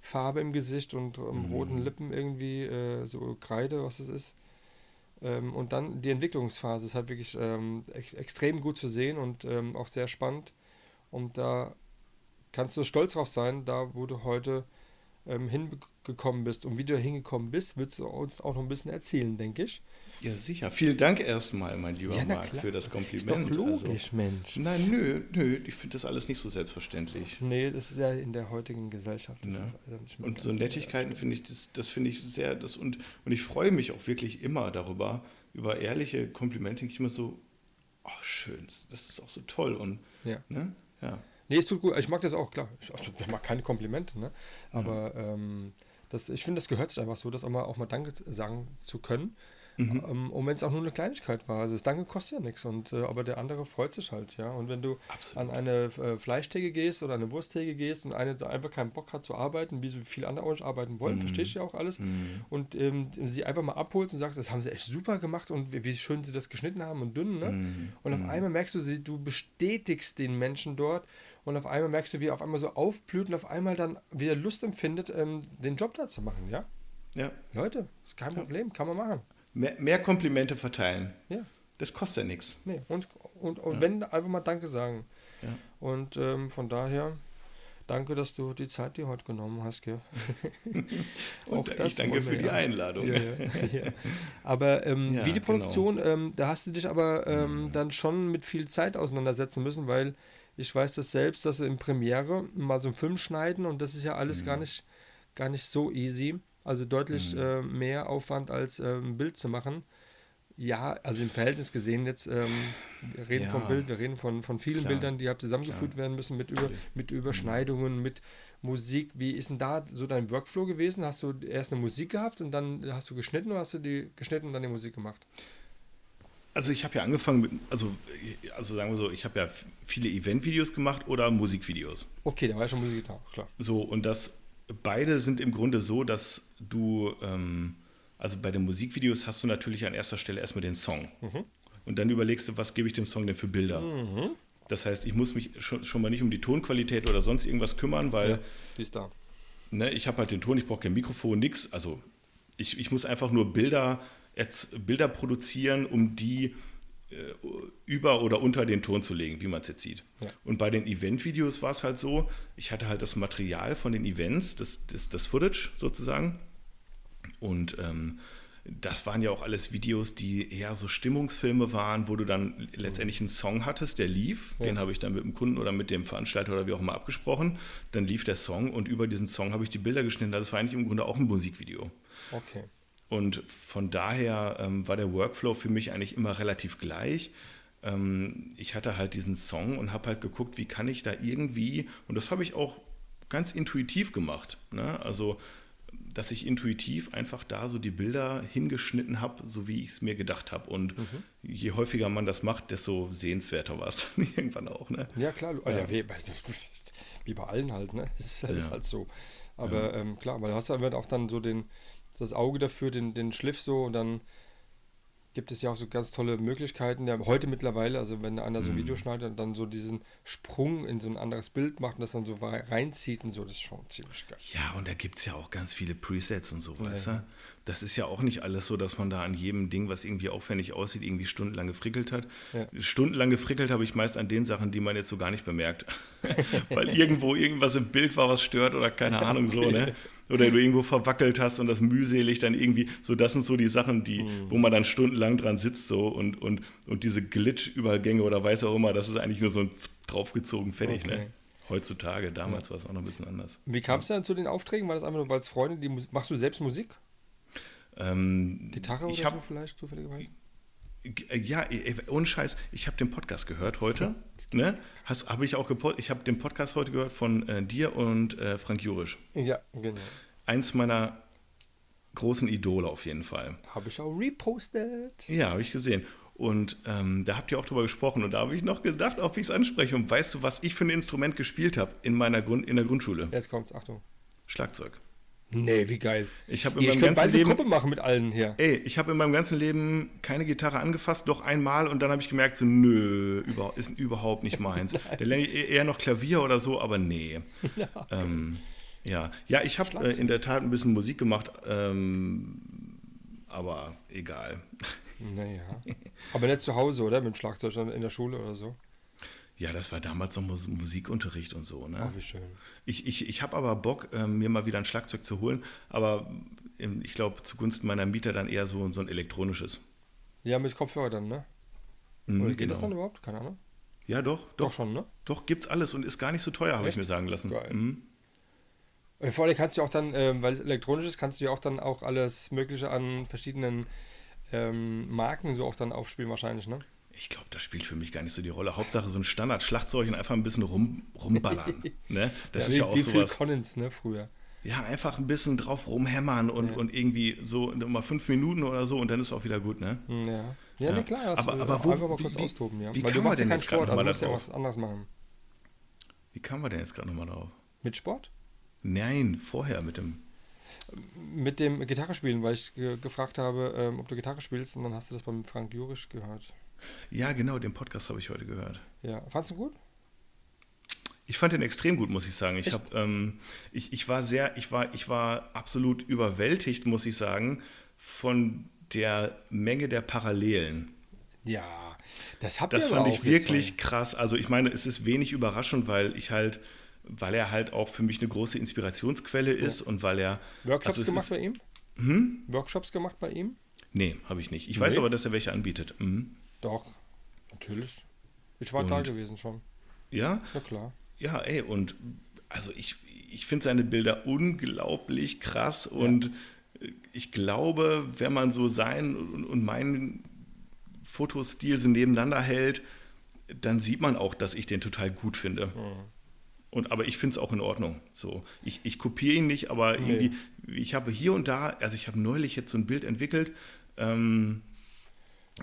S1: Farbe im Gesicht und ähm,
S3: Mhm.
S1: roten Lippen irgendwie, äh, so Kreide, was es ist. Ähm, und dann die Entwicklungsphase ist halt wirklich ähm, ex extrem gut zu sehen und ähm, auch sehr spannend. Und da kannst du stolz drauf sein, da wo du heute ähm, hingekommen bist. Und wie du da hingekommen bist, willst du uns auch noch ein bisschen erzählen, denke ich.
S3: Ja, sicher. Vielen Dank erstmal, mein lieber
S1: Ja,
S3: Marc,
S1: klar.
S3: für das
S1: Ist
S3: Kompliment.
S1: doch logisch, Mensch.
S3: Also, nein, nö, nö, ich finde das alles nicht so selbstverständlich.
S1: Nee, das ist ja in der heutigen Gesellschaft. Das
S3: Ja.
S1: ist nicht mehr
S3: Und so Nettigkeiten finde ich, das, das finde ich sehr, das und, und ich freue mich auch wirklich immer darüber, über ehrliche Komplimente, denke ich immer so, oh schön, das ist auch so toll und,
S1: Ja.
S3: ne, ja.
S1: Nee, es tut gut. Ich mag das auch, klar. Ich, also, ich mag keine Komplimente, ne? Aber ähm, das, ich finde, das gehört sich einfach so, dass auch mal, auch mal Danke sagen zu können.
S3: Mhm.
S1: Ähm, und wenn es auch nur eine Kleinigkeit war. Also das Danke kostet ja nichts. Und, äh, aber der andere freut sich halt, ja. Und wenn du
S3: Absolut.
S1: an eine äh, Fleischtheke gehst oder eine Wursttheke gehst und eine da einfach keinen Bock hat zu arbeiten, wie so viele andere auch nicht arbeiten wollen,
S3: Mhm.
S1: verstehe ich ja auch alles. Und ähm, sie einfach mal abholst und sagst, das haben sie echt super gemacht und wie, wie schön sie das geschnitten haben und dünn, ne?
S3: Mhm.
S1: Und auf einmal merkst du, sie, du bestätigst den Menschen dort und auf einmal merkst du, wie er auf einmal so aufblüht und auf einmal dann wieder Lust empfindet, ähm, den Job da zu machen, ja?
S3: ja.
S1: Leute, ist kein Problem, kann man machen.
S3: Mehr, mehr Komplimente verteilen.
S1: Ja,
S3: Das kostet ja nichts.
S1: nee. Und, und, und wenn, einfach mal Danke sagen.
S3: Ja.
S1: Und ähm, von daher, danke, dass du die Zeit dir heute genommen hast, gell?
S3: Und ich danke für die
S1: ja.
S3: Einladung.
S1: Ja, ja, ja. Aber ähm,
S3: Ja,
S1: Videoproduktion, ähm, da hast du dich aber ähm,
S3: Mhm.
S1: dann schon mit viel Zeit auseinandersetzen müssen, weil ich weiß das selbst, dass du in Premiere mal so einen Film schneiden und das ist ja alles
S3: Mhm.
S1: gar nicht gar nicht so easy. Also deutlich äh, mehr Aufwand als ähm, ein Bild zu machen. Ja, also im Verhältnis gesehen jetzt, ähm, wir reden
S3: Ja.
S1: vom Bild, wir reden von, von vielen
S3: Klar.
S1: Bildern, die halt zusammengefügt werden müssen mit, über, mit Überschneidungen, mit Musik. Wie ist denn da so dein Workflow gewesen? Hast du erst eine Musik gehabt und dann hast du geschnitten oder hast du die geschnitten und dann die Musik gemacht?
S3: Also ich habe ja angefangen mit, also, also sagen wir so, ich habe ja viele Eventvideos gemacht oder Musikvideos.
S1: Okay, da war ja schon Musik da, klar.
S3: So, und das beide sind im Grunde so, dass du, ähm, also bei den Musikvideos hast du natürlich an erster Stelle erstmal den Song. Und dann überlegst du, was gebe ich dem Song denn für Bilder? Das heißt, ich muss mich schon, schon mal nicht um die Tonqualität oder sonst irgendwas kümmern, weil
S1: Ja, die ist da.
S3: ne, ich habe halt den Ton, ich brauche kein Mikrofon, nix. Also ich, ich muss einfach nur Bilder, jetzt Bilder produzieren, um die äh, über oder unter den Ton zu legen, wie man es jetzt sieht.
S1: Ja.
S3: Und bei den Event-Videos war es halt so, ich hatte halt das Material von den Events, das, das, das Footage sozusagen. Und ähm, das waren ja auch alles Videos, die eher so Stimmungsfilme waren, wo du dann letztendlich einen Song hattest, der lief. Ja. Den habe ich dann mit dem Kunden oder mit dem Veranstalter oder wie auch immer abgesprochen. Dann lief der Song und über diesen Song habe ich die Bilder geschnitten. Das war eigentlich im Grunde auch ein Musikvideo.
S1: Okay.
S3: Und von daher ähm, war der Workflow für mich eigentlich immer relativ gleich. Ähm, ich hatte halt diesen Song und habe halt geguckt, wie kann ich da irgendwie, und das habe ich auch ganz intuitiv gemacht. Ne? Also dass ich intuitiv einfach da so die Bilder hingeschnitten habe, so wie ich es mir gedacht habe. Und mhm. je häufiger man das macht, desto sehenswerter war es dann irgendwann auch. Ne?
S1: Ja, klar. Ja. Ja, wie, wie, bei allen halt. Ne? Das ist, halt, ja. halt so. Aber ähm, klar, weil du hast halt auch dann so den, das Auge dafür, den, den Schliff so und dann gibt es ja auch so ganz tolle Möglichkeiten. Ja, heute mittlerweile, also wenn einer so ein Video mhm. schneidet, dann so diesen Sprung in so ein anderes Bild macht und das dann so reinzieht und so, das ist schon ziemlich geil.
S3: Ja, und da gibt es ja auch ganz viele Presets und so, ja, weißt du? Das ist ja auch nicht alles so, dass man da an jedem Ding, was irgendwie aufwendig aussieht, irgendwie stundenlang gefrickelt hat. Ja. Stundenlang gefrickelt habe ich meist an den Sachen, die man jetzt so gar nicht bemerkt. Weil irgendwo irgendwas im Bild war, was stört oder keine Ahnung okay. so, ne? oder du irgendwo verwackelt hast und das mühselig dann irgendwie, so das sind so die Sachen, die, mhm. wo man dann stundenlang dran sitzt so und, und, und diese Glitch-Übergänge oder weiß auch immer, das ist eigentlich nur so ein draufgezogen, fertig, ne? okay. ne? Heutzutage, damals ja. war es auch noch ein bisschen anders.
S1: Wie kam es ja. dann zu den Aufträgen? War das einfach nur, weil es Freunde, die machst du selbst Musik?
S3: Ähm,
S1: Gitarre oder
S3: hab,
S1: so vielleicht zufälligerweise?
S3: Ja, ohne Scheiß, ich habe den Podcast gehört heute. Ne? Habe ich auch Ich habe den Podcast heute gehört von äh, dir und äh, Frank Jurisch.
S1: Ja, genau.
S3: Eins meiner großen Idole auf jeden Fall.
S1: Habe ich auch repostet.
S3: Ja, habe ich gesehen. Und ähm, da habt ihr auch drüber gesprochen und da habe ich noch gedacht, ob ich es anspreche. Und weißt du, was ich für ein Instrument gespielt habe in meiner Grund in der Grundschule?
S1: Jetzt kommt's, Achtung.
S3: Schlagzeug.
S1: Nee, wie geil.
S3: Ich habe in ich meinem ganzen bald
S1: Leben eine Gruppe machen mit allen hier.
S3: Ey, ich habe in meinem ganzen Leben keine Gitarre angefasst, doch einmal und dann habe ich gemerkt, so nö, über, ist überhaupt nicht meins. Der lerne ich eher noch Klavier oder so, aber nee. Ja, ähm, ja. ja, ich habe äh, in der Tat ein bisschen Musik gemacht, ähm, aber egal.
S1: Naja. Aber nicht zu Hause, oder? Mit dem Schlagzeug in der Schule oder so?
S3: Ja, das war damals noch Musikunterricht und so. Ne?
S1: Oh, wie schön.
S3: Ich, ich, ich habe aber Bock, äh, mir mal wieder ein Schlagzeug zu holen, aber ähm, ich glaube, zugunsten meiner Mieter dann eher so, so ein elektronisches.
S1: Ja, mit Kopfhörer dann, ne? Mhm, Oder geht genau. das dann überhaupt? Keine Ahnung.
S3: Ja, doch, doch. Doch schon, ne? Doch, gibt's alles und ist gar nicht so teuer, habe ich mir sagen lassen. Geil. Mhm.
S1: Äh, vor allem kannst du auch dann, äh, weil es elektronisch ist, kannst du ja auch dann auch alles Mögliche an verschiedenen ähm, Marken so auch dann aufspielen wahrscheinlich, ne?
S3: Ich glaube, das spielt für mich gar nicht so die Rolle. Hauptsache so ein Standard-Schlagzeug und einfach ein bisschen rum, rumballern. ne? Das ja, ist wie, ja auch wie sowas.
S1: Phil Collins, ne, früher.
S3: Ja, einfach ein bisschen drauf rumhämmern und, ja. und irgendwie so mal fünf Minuten oder so und dann ist auch wieder gut, ne?
S1: Ja. Ja, ja. Nee, klar.
S3: aber, aber wo,
S1: einfach mal kurz
S3: wie,
S1: austoben, ja.
S3: Wie Weil du machst ja keinen Sport, also
S1: musst ja was anderes machen.
S3: Wie kamen wir denn jetzt gerade nochmal drauf?
S1: Mit Sport?
S3: Nein, vorher mit dem
S1: mit dem Gitarre spielen, weil ich ge gefragt habe, ähm, ob du Gitarre spielst und dann hast du das beim Frank Jurisch gehört.
S3: Ja, genau, den Podcast habe ich heute gehört.
S1: Ja, fandest du gut?
S3: Ich fand den extrem gut, muss ich sagen. Ich, hab, ähm, ich, ich war sehr, ich war, ich war absolut überwältigt, muss ich sagen, von der Menge der Parallelen.
S1: Ja, das habt
S3: das
S1: ihr
S3: fand ich wirklich gezeigt. krass. Also ich meine, es ist wenig überraschend, weil ich halt, weil er halt auch für mich eine große Inspirationsquelle ist ja. und weil er
S1: Workshops also gemacht ist, bei ihm. Hm? Workshops gemacht bei ihm?
S3: Nee, habe ich nicht. Ich nee. weiß aber, dass er welche anbietet. Mhm.
S1: Doch, natürlich. Ich war und, da gewesen schon.
S3: Ja?
S1: Ja, klar.
S3: Ja, ey, und also ich, ich finde seine Bilder unglaublich krass und ja. ich glaube, wenn man so sein und, und meinen Fotostil so nebeneinander hält, dann sieht man auch, dass ich den total gut finde. Mhm. Und, aber ich finde es auch in Ordnung. So, ich, ich kopiere ihn nicht, aber nee. irgendwie, ich habe hier und da, also ich habe neulich jetzt so ein Bild entwickelt, ähm,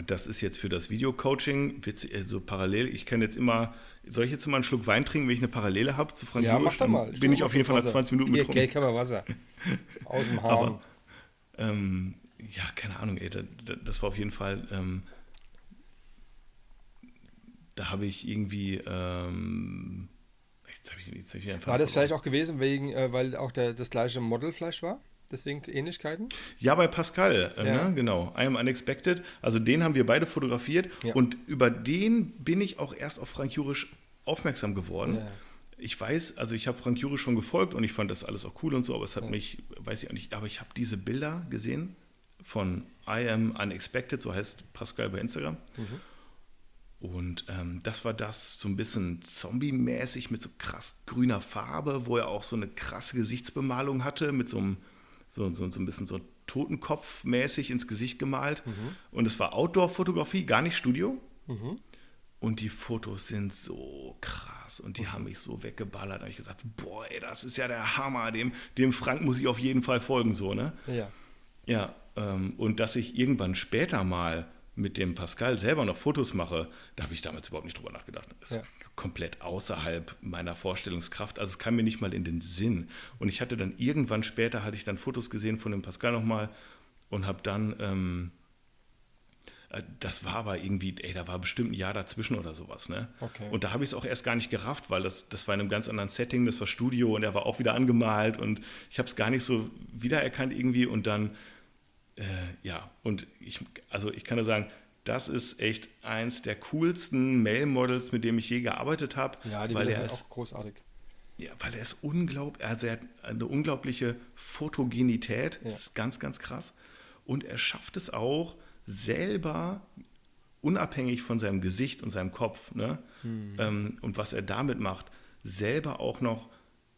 S3: das ist jetzt für das Video-Coaching, also parallel, ich kann jetzt immer, soll ich jetzt mal einen Schluck Wein trinken, wenn ich eine Parallele habe zu Frank
S1: Ja, mach doch mal.
S3: Bin ich auf jeden Fall nach 20 Minuten
S1: betrunken. Hier, Geld Wasser. Aus dem Hahn. Aber,
S3: ähm, ja, keine Ahnung, ey, das, das war auf jeden Fall, ähm, da habe ich irgendwie, ähm,
S1: jetzt hab ich, jetzt hab ich War das vielleicht auch gewesen, wegen, äh, weil auch der, das gleiche Model vielleicht war? Deswegen Ähnlichkeiten?
S3: Ja, bei Pascal, äh, ja. Ne? genau. I am Unexpected. Also den haben wir beide fotografiert ja. und über den bin ich auch erst auf Frank Jurisch aufmerksam geworden. Ja. Ich weiß, also ich habe Frank Jurisch schon gefolgt und ich fand das alles auch cool und so, aber es hat mich, weiß ich auch nicht, aber ich habe diese Bilder gesehen von I Am Unexpected, so heißt Pascal bei Instagram. Und ähm, das war das so ein bisschen Zombie-mäßig mit so krass grüner Farbe, wo er auch so eine krasse Gesichtsbemalung hatte, mit so einem, so, so, so ein bisschen so Totenkopf-mäßig ins Gesicht gemalt. Und es war Outdoor-Fotografie, gar nicht Studio. Und die Fotos sind so krass und die haben mich so weggeballert. Da habe ich gesagt, boah, ey, das ist ja der Hammer, dem, dem Frank muss ich auf jeden Fall folgen, so, ne?
S1: Ja.
S3: Ja, ähm, und dass ich irgendwann später mal mit dem Pascal selber noch Fotos mache, da habe ich damals überhaupt nicht drüber nachgedacht. Das
S1: Ja.
S3: Komplett außerhalb meiner Vorstellungskraft. Also es kam mir nicht mal in den Sinn. Und ich hatte dann irgendwann später, hatte ich dann Fotos gesehen von dem Pascal nochmal und habe dann, ähm, äh, das war aber irgendwie, ey, da war bestimmt ein Jahr dazwischen oder sowas, ne?
S1: Okay.
S3: Und da habe ich es auch erst gar nicht gerafft, weil das, das war in einem ganz anderen Setting, das war Studio und er war auch wieder angemalt und ich habe es gar nicht so wiedererkannt irgendwie und dann, äh, ja, und ich, also ich kann nur sagen, das ist echt eins der coolsten Mail-Models, mit dem ich je gearbeitet habe,
S1: Ja, die
S3: weil
S1: Bilder
S3: er
S1: sind
S3: ist
S1: auch großartig.
S3: ja, weil er ist unglaublich, also er hat eine unglaubliche Fotogenität,
S1: Ja.
S3: das ist ganz, ganz krass. Und er schafft es auch selber, unabhängig von seinem Gesicht und seinem Kopf, ne?
S1: Hm.
S3: Ähm, und was er damit macht, selber auch noch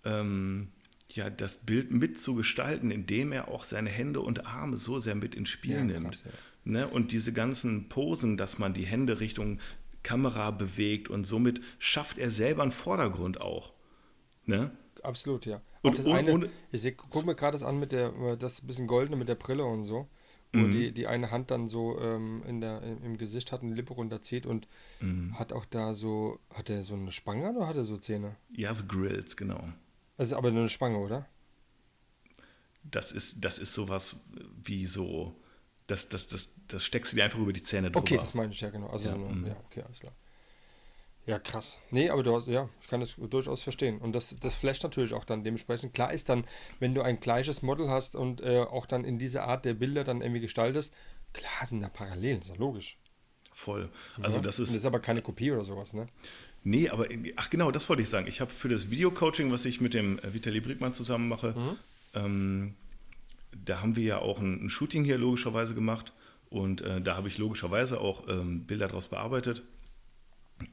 S3: ähm, ja, das Bild mitzugestalten, indem er auch seine Hände und Arme so sehr mit ins Spiel
S1: Ja,
S3: nimmt.
S1: krass, ja.
S3: Ne? Und diese ganzen Posen, dass man die Hände Richtung Kamera bewegt und somit schafft er selber einen Vordergrund auch. Ne?
S1: Absolut, ja.
S3: Und ohne-
S1: eine,
S3: ohne-
S1: ich seh, guck mir gerade das an mit der, äh, das bisschen goldene mit der Brille und so, wo
S3: Mhm.
S1: die, die eine Hand dann so ähm, in der, im im Gesicht hat, eine Lippe runterzieht und
S3: Mhm.
S1: hat auch da so, hat er so eine Spange oder hat er so Zähne?
S3: Ja, so Grills, genau.
S1: Also aber nur eine Spange, oder?
S3: Das ist, das ist sowas wie so, das, das, das, das steckst du dir einfach über die Zähne drüber.
S1: Okay, das meine ich ja genau. Also
S3: Ja,
S1: so eine,
S3: mhm.
S1: ja, okay, alles klar. Ja, krass. Nee, aber du hast, ja, ich kann das durchaus verstehen. Und das, das flasht natürlich auch dann dementsprechend. Klar ist dann, wenn du ein gleiches Model hast und äh, auch dann in dieser Art der Bilder dann irgendwie gestaltest, klar sind da Parallelen, ist ja logisch.
S3: Voll. Also
S1: ja?
S3: das
S1: Und
S3: ist,
S1: das ist aber keine Kopie oder sowas, ne?
S3: Nee, aber ach genau, das wollte ich sagen. Ich habe für das Video-Coaching, was ich mit dem äh, Vitali Brickmann zusammen mache, ähm, da haben wir ja auch ein, ein Shooting hier logischerweise gemacht und äh, da habe ich logischerweise auch ähm, Bilder daraus bearbeitet.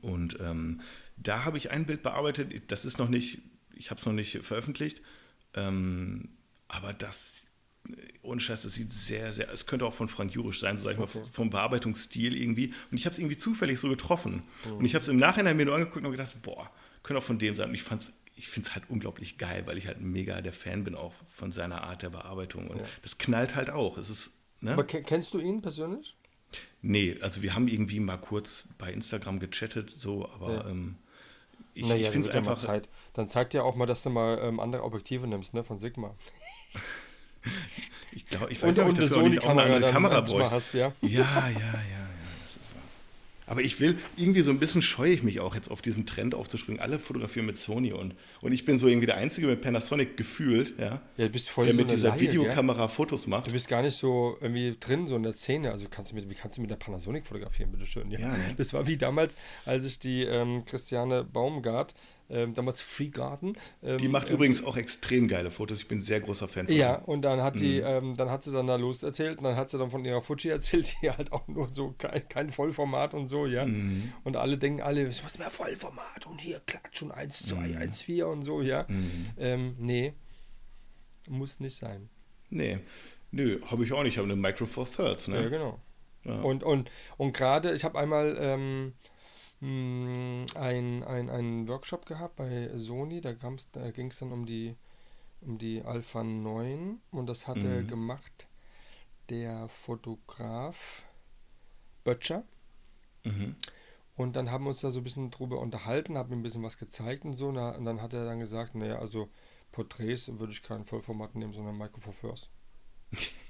S3: Und ähm, da habe ich ein Bild bearbeitet, das ist noch nicht, ich habe es noch nicht veröffentlicht, ähm, aber das, äh, ohne Scheiß, das sieht sehr, sehr, es könnte auch von Frank Jurisch sein, so sag ich
S1: Okay.
S3: mal, vom Bearbeitungsstil irgendwie. Und ich habe es irgendwie zufällig so getroffen. Und ich habe es im Nachhinein mir nur angeguckt und gedacht, boah, könnte auch von dem sein. Und ich fand's, ich finde es halt unglaublich geil, weil ich halt mega der Fan bin auch von seiner Art der Bearbeitung. Und
S1: Ja.
S3: das knallt halt auch. Es ist, ne?
S1: Aber ke- kennst du ihn persönlich?
S3: Nee, also wir haben irgendwie mal kurz bei Instagram gechattet, so, aber
S1: Ja.
S3: ähm, ich,
S1: Naja,
S3: ich finde es einfach.
S1: Zeit. Dann zeigt dir auch mal, dass du mal ähm, andere Objektive nimmst, ne? Von Sigma.
S3: Ich glaube, ich
S1: Und,
S3: weiß nicht, ob
S1: und
S3: ich dafür auch nicht auch eine andere Kamera bräuchte.
S1: hast, ja.
S3: Ja, ja, ja, ja, das ist wahr. Aber ich will, irgendwie so ein bisschen scheue ich mich auch jetzt auf diesen Trend aufzuspringen. Alle fotografieren mit Sony und, und ich bin so irgendwie der Einzige mit Panasonic gefühlt, ja,
S1: Ja, du bist voll
S3: der
S1: so
S3: mit dieser
S1: Laie, gell?
S3: Videokamera Fotos macht.
S1: Du bist gar nicht so irgendwie drin, so in der Szene. Also kannst du mit, wie kannst du mit der Panasonic fotografieren, bitteschön? Ja.
S3: Ja, ne?
S1: Das war wie damals, als ich die ähm, Christiane Baumgart, ähm, damals Free Garden. Ähm,
S3: Die macht
S1: ähm,
S3: übrigens auch extrem geile Fotos. Ich bin ein sehr großer Fan von
S1: Ja, und dann hat die,
S3: Mhm.
S1: ähm, dann hat sie dann da los erzählt und dann hat sie dann von ihrer Fuji erzählt, die halt auch nur so kein, kein Vollformat und so, ja.
S3: Mhm.
S1: Und alle denken alle, es muss mehr Vollformat und hier Klatsch und 1, 2, 1, 4 und so, ja.
S3: Mhm.
S1: Ähm, nee, muss nicht sein.
S3: Nee, nö, habe ich auch nicht. Ich habe eine Micro Four Thirds, ne?
S1: Ja, genau.
S3: Ja.
S1: Und, und, und gerade, ich habe einmal ähm, mh, ein, ein, einen Workshop gehabt bei Sony, da, da ging es dann um die, um die Alpha 9 und das hatte
S3: Mhm.
S1: gemacht der Fotograf Böttcher.
S3: Mhm.
S1: Und dann haben wir uns da so ein bisschen drüber unterhalten, haben ihm ein bisschen was gezeigt und so. Und dann hat er dann gesagt, naja, also Porträts würde ich kein Vollformat nehmen, sondern Micro Four First.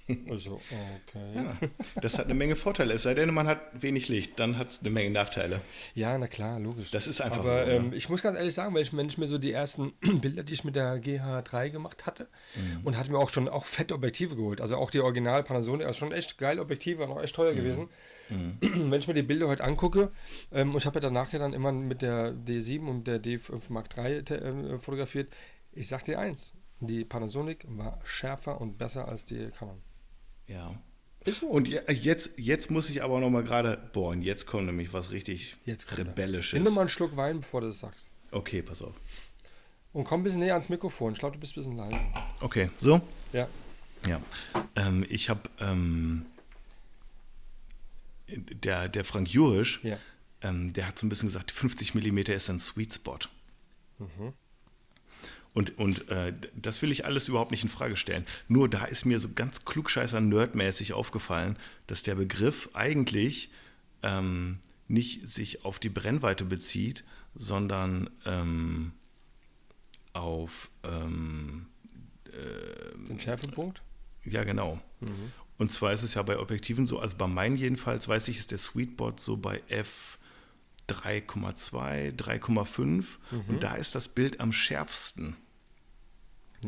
S1: also, okay.
S3: Ja, das hat eine Menge Vorteile. Es sei denn, man hat wenig Licht, dann hat es eine Menge Nachteile.
S1: Ja, na klar, logisch.
S3: Das ist einfach
S1: Aber
S3: so,
S1: ähm,
S3: ne?
S1: ich muss ganz ehrlich sagen, wenn ich, wenn ich mir so die ersten Bilder, die ich mit der GH3 gemacht hatte,
S3: Mhm.
S1: und hatte mir auch schon auch fette Objektive geholt. Also auch die Original Panasonic, also schon echt geile Objektive, waren auch echt
S3: Mhm.
S1: teuer gewesen. Wenn ich mir die Bilder heute angucke, ähm, und ich habe ja danach ja dann immer mit der D7 und der D5 Mark III äh, fotografiert, ich sag dir eins, die Panasonic war schärfer und besser als die Canon.
S3: Ja.
S1: Ist so.
S3: Und je- jetzt, jetzt muss ich aber noch mal gerade, boah, und jetzt kommt nämlich was richtig. Rebellisches.
S1: Nimm mal einen Schluck Wein, bevor du das sagst.
S3: Okay, pass auf.
S1: Und komm ein bisschen näher ans Mikrofon. Ich glaube, du bist ein bisschen leise.
S3: Okay, so?
S1: Ja.
S3: Ja. Ähm, ich habe, ähm, der, der Frank Jurisch,
S1: Ja.
S3: ähm, der hat so ein bisschen gesagt, 50 mm ist ein Sweet Spot.
S1: Mhm.
S3: Und, und äh, das will ich alles überhaupt nicht in Frage stellen. Nur da ist mir so ganz klugscheißer nerdmäßig aufgefallen, dass der Begriff eigentlich ähm, nicht sich auf die Brennweite bezieht, sondern ähm, auf ähm,
S1: Den Schärfepunkt?
S3: ja, genau. Und zwar ist es ja bei Objektiven so, also bei meinen jedenfalls weiß ich, ist der Sweetbot so bei f 3,2, 3,5 und da ist das Bild am schärfsten.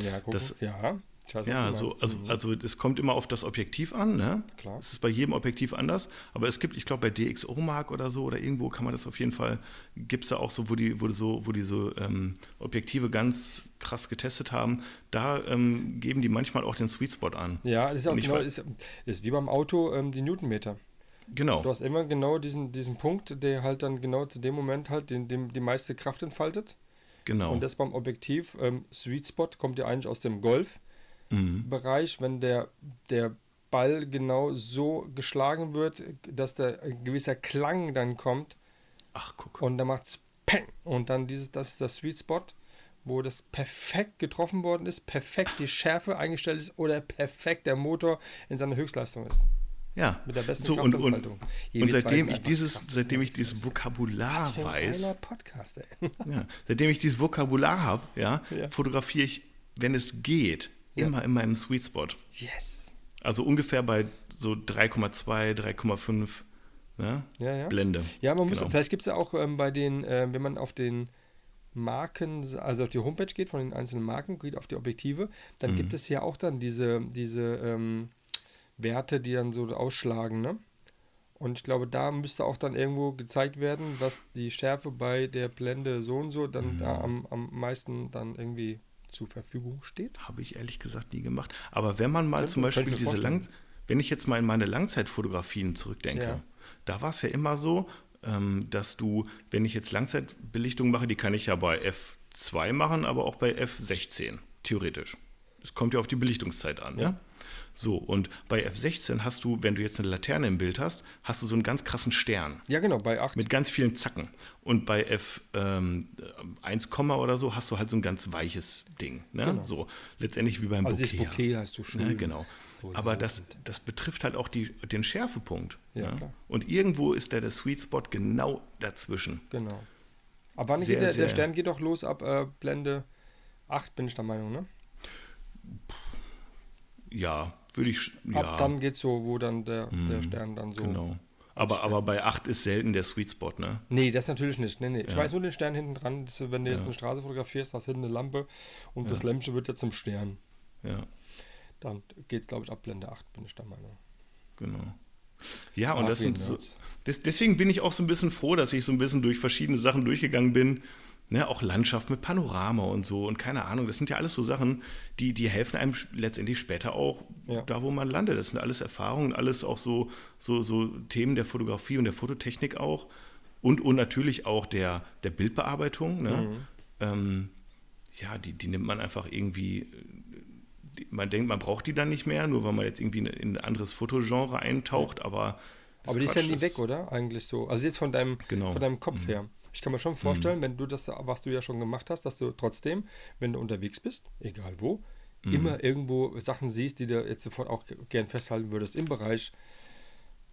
S1: Ja, guck.
S3: Das-
S1: ja. Weiß,
S3: Ja, so, also,
S1: Mhm.
S3: also es kommt immer auf das Objektiv an, ne?
S1: Klar.
S3: Es ist bei jedem Objektiv anders, aber es gibt, ich glaube bei DxO Mark oder so oder irgendwo kann man das auf jeden Fall, gibt es da auch so, wo die, wo die so, wo die so ähm, Objektive ganz krass getestet haben, da ähm, geben die manchmal auch den Sweet Spot an.
S1: Ja, das ist, auch genau, ist, ist wie beim Auto ähm, die Newtonmeter.
S3: Genau.
S1: Du hast immer genau diesen, diesen Punkt, der halt dann genau zu dem Moment halt den, dem, die meiste Kraft entfaltet.
S3: Genau.
S1: Und das beim Objektiv. Ähm, Sweet Spot kommt ja eigentlich aus dem Golf-Bereich,
S3: mhm.
S1: wenn der, der Ball genau so geschlagen wird, dass da ein gewisser Klang dann kommt
S3: Ach, guck.
S1: und dann macht es Peng. Und dann dieses, das ist das Sweet Spot, wo das perfekt getroffen worden ist, perfekt die Schärfe eingestellt ist oder perfekt der Motor in seiner Höchstleistung ist.
S3: Ja.
S1: Mit der besten
S3: so, und, und, und seitdem ich dieses, seitdem ich dieses Vokabular weiß,
S1: Podcast,
S3: ja, seitdem ich dieses Vokabular habe, ja,
S1: Ja.
S3: fotografiere ich, wenn es geht,
S1: Ja.
S3: immer in meinem Sweet Spot.
S1: Yes.
S3: Also ungefähr bei so 3,2, 3,5 ne?
S1: Ja, ja.
S3: Blende.
S1: Ja, man muss,
S3: Genau.
S1: vielleicht gibt es ja auch ähm, bei den, äh, wenn man auf den Marken, also auf die Homepage geht von den einzelnen Marken, geht auf die Objektive, dann
S3: Mhm.
S1: gibt es ja auch dann diese, diese ähm, Werte, die dann so ausschlagen, ne? Und ich glaube, da müsste auch dann irgendwo gezeigt werden, was die Schärfe bei der Blende so und so dann
S3: Mhm.
S1: da am, am meisten dann irgendwie zur Verfügung steht.
S3: Habe ich ehrlich gesagt nie gemacht. Aber wenn man mal
S1: Könnte-
S3: zum Beispiel diese. Lang wenn ich jetzt mal in meine Langzeitfotografien zurückdenke,
S1: Ja.
S3: da war es ja immer so, ähm, dass du, wenn ich jetzt Langzeitbelichtung mache, die kann ich ja bei F2 machen, aber auch bei F16, theoretisch. Es kommt ja auf die Belichtungszeit an.
S1: Ja.
S3: Ja. So, und bei F16 hast du, wenn du jetzt eine Laterne im Bild hast, hast du so einen ganz krassen Stern.
S1: Ja, genau, bei 8.
S3: Mit ganz vielen Zacken. Und bei F ähm, 1, oder so hast du halt so ein ganz weiches Ding. Ne?
S1: Genau.
S3: So letztendlich wie beim
S1: also
S3: Bouquet.
S1: dieses Bouquet heißt du
S3: ja.
S1: schön.
S3: Ne? Genau.
S1: So
S3: Aber das, das betrifft halt auch die, den Schärfepunkt.
S1: Ja,
S3: ne?
S1: klar.
S3: Und irgendwo ist der, der Sweet Spot genau dazwischen.
S1: Genau. Aber wann
S3: Sehr,
S1: geht der, der Stern geht doch los ab äh, Blende 8, bin ich der Meinung, ne?
S3: Ja, würde ich. Ja,
S1: Ab dann geht's so, wo dann der, der
S3: Mhm,
S1: Stern dann so.
S3: Genau. Aber, aber bei 8 ist selten der Sweet Spot, ne?
S1: Nee, das natürlich nicht. Nee, nee. Ich
S3: Ja.
S1: weiß nur den Stern hinten dran. Das, wenn du jetzt
S3: Ja.
S1: eine Straße fotografierst, hast du hinten eine Lampe und das
S3: Ja.
S1: Lämpchen wird jetzt zum Stern.
S3: Ja,
S1: Dann geht's, glaube ich, ab Blende 8, bin ich der Meinung.
S3: genau. Ja, und
S1: Ach,
S3: das sind so. Des, deswegen bin ich auch so ein bisschen froh, dass ich so ein bisschen durch verschiedene Sachen durchgegangen bin. Ne, auch Landschaft mit Panorama und so und keine Ahnung. Das sind ja alles so Sachen, die, die helfen einem letztendlich später auch
S1: Ja.
S3: da, wo man landet. Das sind alles Erfahrungen, alles auch so, so, so Themen der Fotografie und der Fototechnik auch. Und, und natürlich auch der, der Bildbearbeitung. Ne?
S1: Mhm.
S3: Ähm, ja, die, die nimmt man einfach irgendwie. die- Man denkt, man braucht die dann nicht mehr, nur weil man jetzt irgendwie in ein anderes Fotogenre eintaucht, aber.
S1: Aber die ist ja
S3: Quatsch,
S1: nie weg, oder? Eigentlich so. Also jetzt von deinem,
S3: Genau.
S1: von deinem Kopf her. Ich kann mir schon vorstellen, wenn du das, was du ja schon gemacht hast, dass du trotzdem, wenn du unterwegs bist, egal wo, immer irgendwo Sachen siehst, die du jetzt sofort auch ge- gern festhalten würdest im Bereich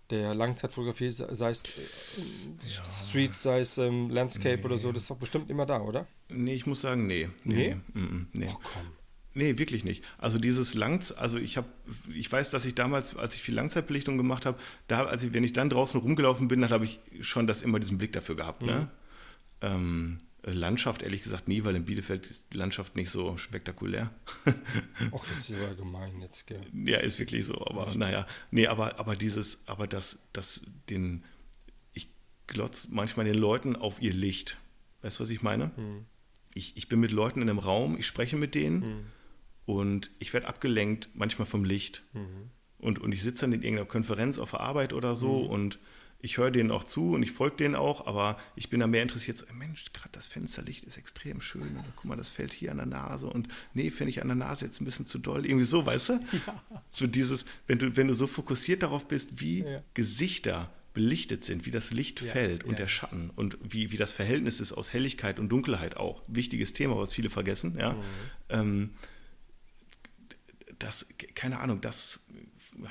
S1: der Langzeitfotografie, se- sei es äh, Street, sei es ähm, Landscape oder so, das ist doch bestimmt immer da, oder?
S3: Nee, ich muss sagen, nee.
S1: Nee?
S3: Nee, nee.
S1: Ach komm.
S3: nee wirklich nicht. Also dieses Langs, also ich habe, ich weiß, dass ich damals, als ich viel Langzeitbelichtung gemacht habe, da, als ich, wenn ich dann draußen rumgelaufen bin, dann habe ich schon das immer diesen Blick dafür gehabt. Ne? Ähm, Landschaft, ehrlich gesagt, nie, weil in Bielefeld ist die Landschaft nicht so spektakulär.
S1: Ach, das ist ja gemein jetzt, gell?
S3: ja, ist wirklich so, aber naja. Nee, aber, aber dieses, aber das, das, den, ich glotz manchmal den Leuten auf ihr Licht. Weißt du, was ich meine? Ich, ich bin mit Leuten in einem Raum, ich spreche mit denen und ich werde abgelenkt, manchmal vom Licht. und, und ich sitze dann in irgendeiner Konferenz auf der Arbeit oder so
S1: Mhm.
S3: und ich höre denen auch zu und ich folge denen auch, aber ich bin da mehr interessiert, so, Mensch, gerade das Fensterlicht ist extrem schön. Und guck mal, das fällt hier an der Nase und nee, finde ich an der Nase jetzt ein bisschen zu doll. Irgendwie so, weißt du? So dieses, wenn du, wenn du so fokussiert darauf bist, wie
S1: Ja.
S3: Gesichter belichtet sind, wie das Licht
S1: Ja,
S3: fällt und
S1: ja.
S3: der Schatten und wie, wie das Verhältnis ist aus Helligkeit und Dunkelheit auch. Wichtiges Thema, was viele vergessen, ja.
S1: Mhm.
S3: Ähm, das, keine Ahnung, das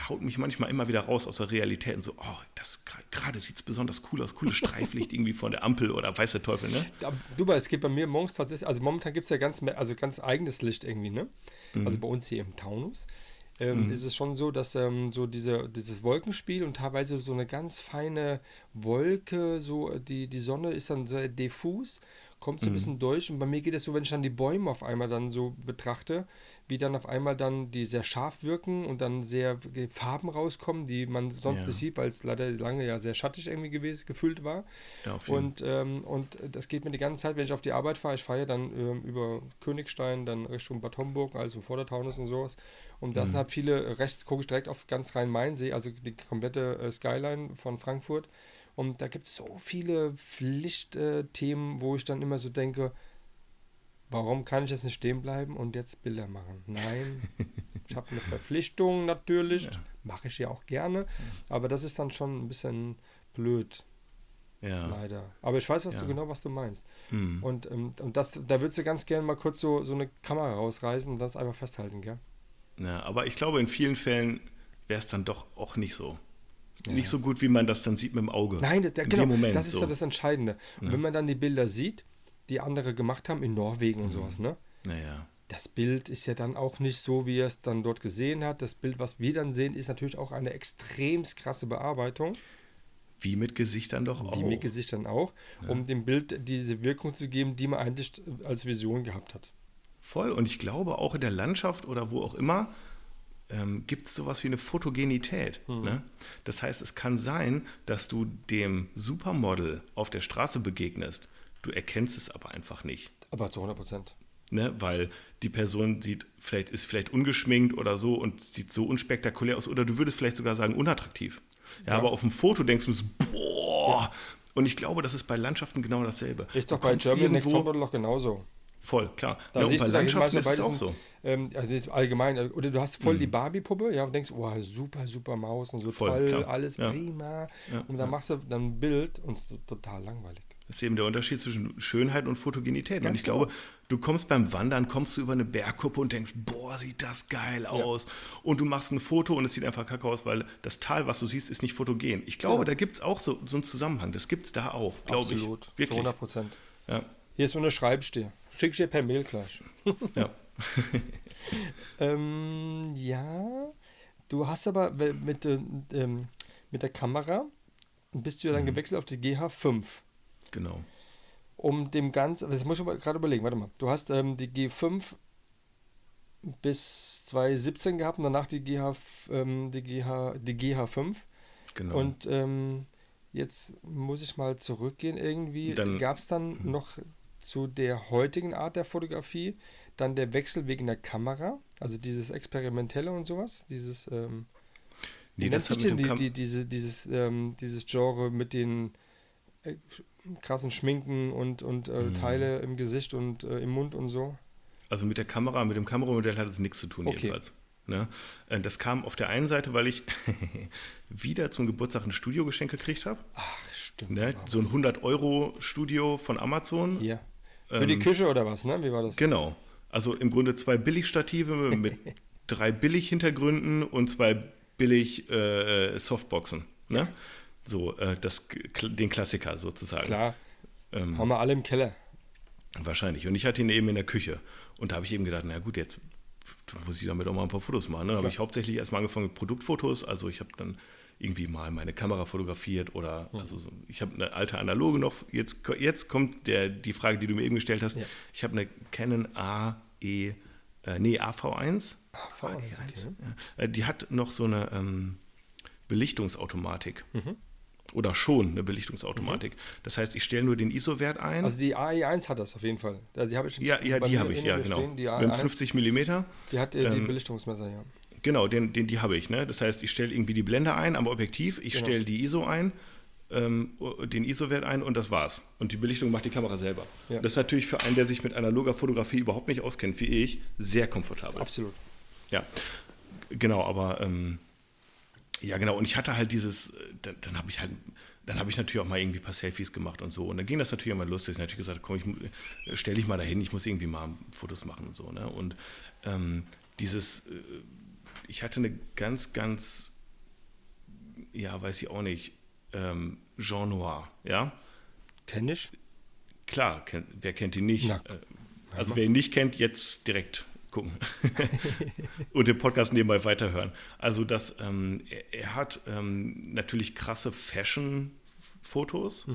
S3: haut mich manchmal immer wieder raus aus der Realität und so, oh, das gerade sieht es besonders cool aus, cooles Streiflicht irgendwie von der Ampel oder weiß der Teufel, ne?
S1: Du, weil es geht bei mir morgens tatsächlich, also momentan gibt es ja ganz, also ganz eigenes Licht irgendwie, ne? Also bei uns hier im Taunus ähm, ist es schon so, dass ähm, so diese, dieses Wolkenspiel und teilweise so eine ganz feine Wolke, so äh, die, die Sonne ist dann sehr diffus, kommt so ein bisschen durch und bei mir geht es so, wenn ich dann die Bäume auf einmal dann so betrachte, wie dann auf einmal dann die sehr scharf wirken und dann sehr Farben rauskommen, die man sonst
S3: Ja.
S1: nicht sieht, weil es leider lange ja sehr schattig irgendwie gewesen, gefühlt war.
S3: Ja,
S1: Und, ähm, und das geht mir die ganze Zeit, wenn ich auf die Arbeit fahre. Ich fahre ja dann ähm, über Königstein, dann Richtung Bad Homburg, also vor der Taunus und sowas. Und da sind halt viele, rechts gucke ich direkt auf ganz Rhein-Main-See, also die komplette äh, Skyline von Frankfurt. Und da gibt es so viele Pflichtthemen, wo ich dann immer so denke, warum kann ich jetzt nicht stehen bleiben und jetzt Bilder machen? Nein, ich habe eine Verpflichtung natürlich,
S3: Ja.
S1: mache ich ja auch gerne, aber das ist dann schon ein bisschen blöd.
S3: Ja.
S1: Leider. Aber ich weiß, was du
S3: Ja.
S1: genau, was du meinst.
S3: Hm.
S1: Und, ähm, und das, da würdest du ganz gerne mal kurz so, so eine Kamera rausreißen und das einfach festhalten, gell?
S3: ja. Aber ich glaube, in vielen Fällen wäre es dann doch auch nicht so.
S1: Ja.
S3: Nicht so gut, wie man das dann sieht mit dem Auge.
S1: Nein, das,
S3: in
S1: genau,
S3: Moment
S1: das ist
S3: so.
S1: ja das Entscheidende. Und
S3: Ja.
S1: wenn man dann die Bilder sieht, die andere gemacht haben in Norwegen und
S3: Mhm.
S1: sowas, ne?
S3: Naja.
S1: Das Bild ist ja dann auch nicht so, wie er es dann dort gesehen hat. Das Bild, was wir dann sehen, ist natürlich auch eine extremst krasse Bearbeitung,
S3: Wie mit Gesichtern doch auch.
S1: wie mit Gesichtern auch,
S3: Ja.
S1: um dem Bild diese Wirkung zu geben, die man eigentlich als Vision gehabt hat.
S3: Voll. Und ich glaube, auch in der Landschaft oder wo auch immer ähm, gibt es sowas wie eine Photogenität.
S1: Mhm.
S3: Ne? Das heißt, es kann sein, dass du dem Supermodel auf der Straße begegnest. Du erkennst es aber einfach nicht.
S1: Aber zu 100 Prozent.
S3: Ne? Weil die Person sieht, vielleicht ist vielleicht ungeschminkt oder so und sieht so unspektakulär aus. Oder du würdest vielleicht sogar sagen, unattraktiv. Ja,
S1: Ja.
S3: aber auf dem Foto denkst du so, boah. Und ich glaube, das ist bei Landschaften genau dasselbe.
S1: Ist doch bei Germany Next Topmodel doch genauso.
S3: Voll, klar.
S1: Da
S3: ja, und bei
S1: du,
S3: Landschaften ist es auch so.
S1: Ähm, also allgemein, äh, oder du hast voll die Barbie-Puppe, ja, und denkst, oh, super, super Maus und so
S3: Mhm. Voll,
S1: toll,
S3: klar.
S1: alles
S3: Ja.
S1: prima. Und dann machst du dann ein Bild und es ist total langweilig.
S3: Das ist eben der Unterschied zwischen Schönheit und Fotogenität. und
S1: Ganz
S3: ich glaube, du kommst beim Wandern, kommst du über eine Bergkuppe und denkst, boah, sieht das geil aus. Und du machst ein Foto und es sieht einfach kacke aus, weil das Tal, was du siehst, ist nicht fotogen. Ich glaube,
S1: Genau.
S3: da gibt es auch so, so einen Zusammenhang. Das gibt es da auch, glaube ich.
S1: Absolut, zu
S3: Wirklich.
S1: 100 Prozent.
S3: Ja,
S1: Hier ist so eine Schreibstir. Schick ich dir per Mail gleich.
S3: ja.
S1: Ähm, ja, du hast aber mit, äh, ähm, mit der Kamera bist du ja dann
S3: Mhm.
S1: gewechselt auf die GH5.
S3: Genau.
S1: um dem Ganzen, das muss ich gerade überlegen, warte mal. Du hast ähm, die G5 bis 2017 gehabt und danach die GH, ähm, die GH, die GH5.
S3: genau.
S1: Und ähm, jetzt muss ich mal zurückgehen irgendwie. Gab es dann noch zu der heutigen Art der Fotografie dann der Wechsel wegen der Kamera, also dieses Experimentelle und sowas, dieses ähm,
S3: nee, das hat mit
S1: die, die, diese, dieses, ähm, dieses Genre mit den krassen Schminken und, und äh,
S3: Mhm.
S1: Teile im Gesicht und äh, im Mund und so?
S3: Also mit der Kamera, mit dem Kameramodell hat es nichts zu tun,
S1: Okay.
S3: jedenfalls. Ne? Äh, Das kam auf der einen Seite, weil ich wieder zum Geburtstag ein Studiogeschenk gekriegt habe.
S1: Ach, stimmt.
S3: Ne? So ein
S1: was.
S3: 100-Euro-Studio von Amazon.
S1: Hier. Für die
S3: Ähm,
S1: Küche oder was, ne? Wie war das?
S3: Genau. Also im Grunde zwei Billigstative mit drei Billig-Hintergründen und zwei billig äh, Softboxen. Ne? So, äh, das, den Klassiker sozusagen.
S1: Klar,
S3: Ähm,
S1: haben wir alle im Keller.
S3: Wahrscheinlich. Und ich hatte ihn eben in der Küche. Und da habe ich eben gedacht, na gut, jetzt muss ich damit auch mal ein paar Fotos machen. Ne? Dann habe ich hauptsächlich erstmal angefangen mit Produktfotos. Also ich habe dann irgendwie mal meine Kamera fotografiert oder
S1: Hm.
S3: also so, ich habe eine alte analoge noch. Jetzt, jetzt kommt der, die Frage, die du mir eben gestellt hast.
S1: Ja.
S3: Ich habe eine Canon AE, äh, nee, AV1.
S1: AV1, okay.
S3: Ja. Äh, Die hat noch so eine ähm, Belichtungsautomatik.
S1: Mhm.
S3: Oder schon eine Belichtungsautomatik. Das heißt, ich stelle nur den ISO-Wert ein.
S1: Also die AE1 hat das auf jeden Fall. Ja, Die habe ich
S3: Ja, ja die habe ich, ja, genau.
S1: stehen, Die
S3: Mit
S1: AE1,
S3: 50 mm.
S1: die hat äh, die
S3: Ähm,
S1: Belichtungsmesser, ja.
S3: Genau, den, den, die habe ich. Ne? Das heißt, ich stelle irgendwie die Blende ein am Objektiv, ich
S1: Genau.
S3: stelle die ISO ein, ähm, den ISO-Wert ein und das war's. Und die Belichtung macht die Kamera selber.
S1: Ja.
S3: Das ist natürlich für einen, der sich mit analoger Fotografie überhaupt nicht auskennt, wie ich, sehr komfortabel.
S1: Absolut.
S3: Ja, genau, aber ähm, ja, genau. Und ich hatte halt dieses, äh, dann, dann habe ich halt, dann habe ich natürlich auch mal irgendwie ein paar Selfies gemacht und so. Und dann ging das natürlich auch mal lustig. Ich habe natürlich gesagt, komm, ich äh, stell dich mal dahin, ich muss irgendwie mal Fotos machen und so. Ne? Und ähm, dieses, äh, ich hatte eine ganz, ganz, ja, weiß ich auch nicht, ähm, Jean Noir, ja.
S1: Kenn ich?
S3: Klar, kennt, wer kennt ihn nicht?
S1: Na,
S3: also wer ihn nicht kennt, jetzt direkt gucken und den Podcast nebenbei weiterhören. Also das, ähm, er, er hat ähm, natürlich krasse Fashion-Fotos,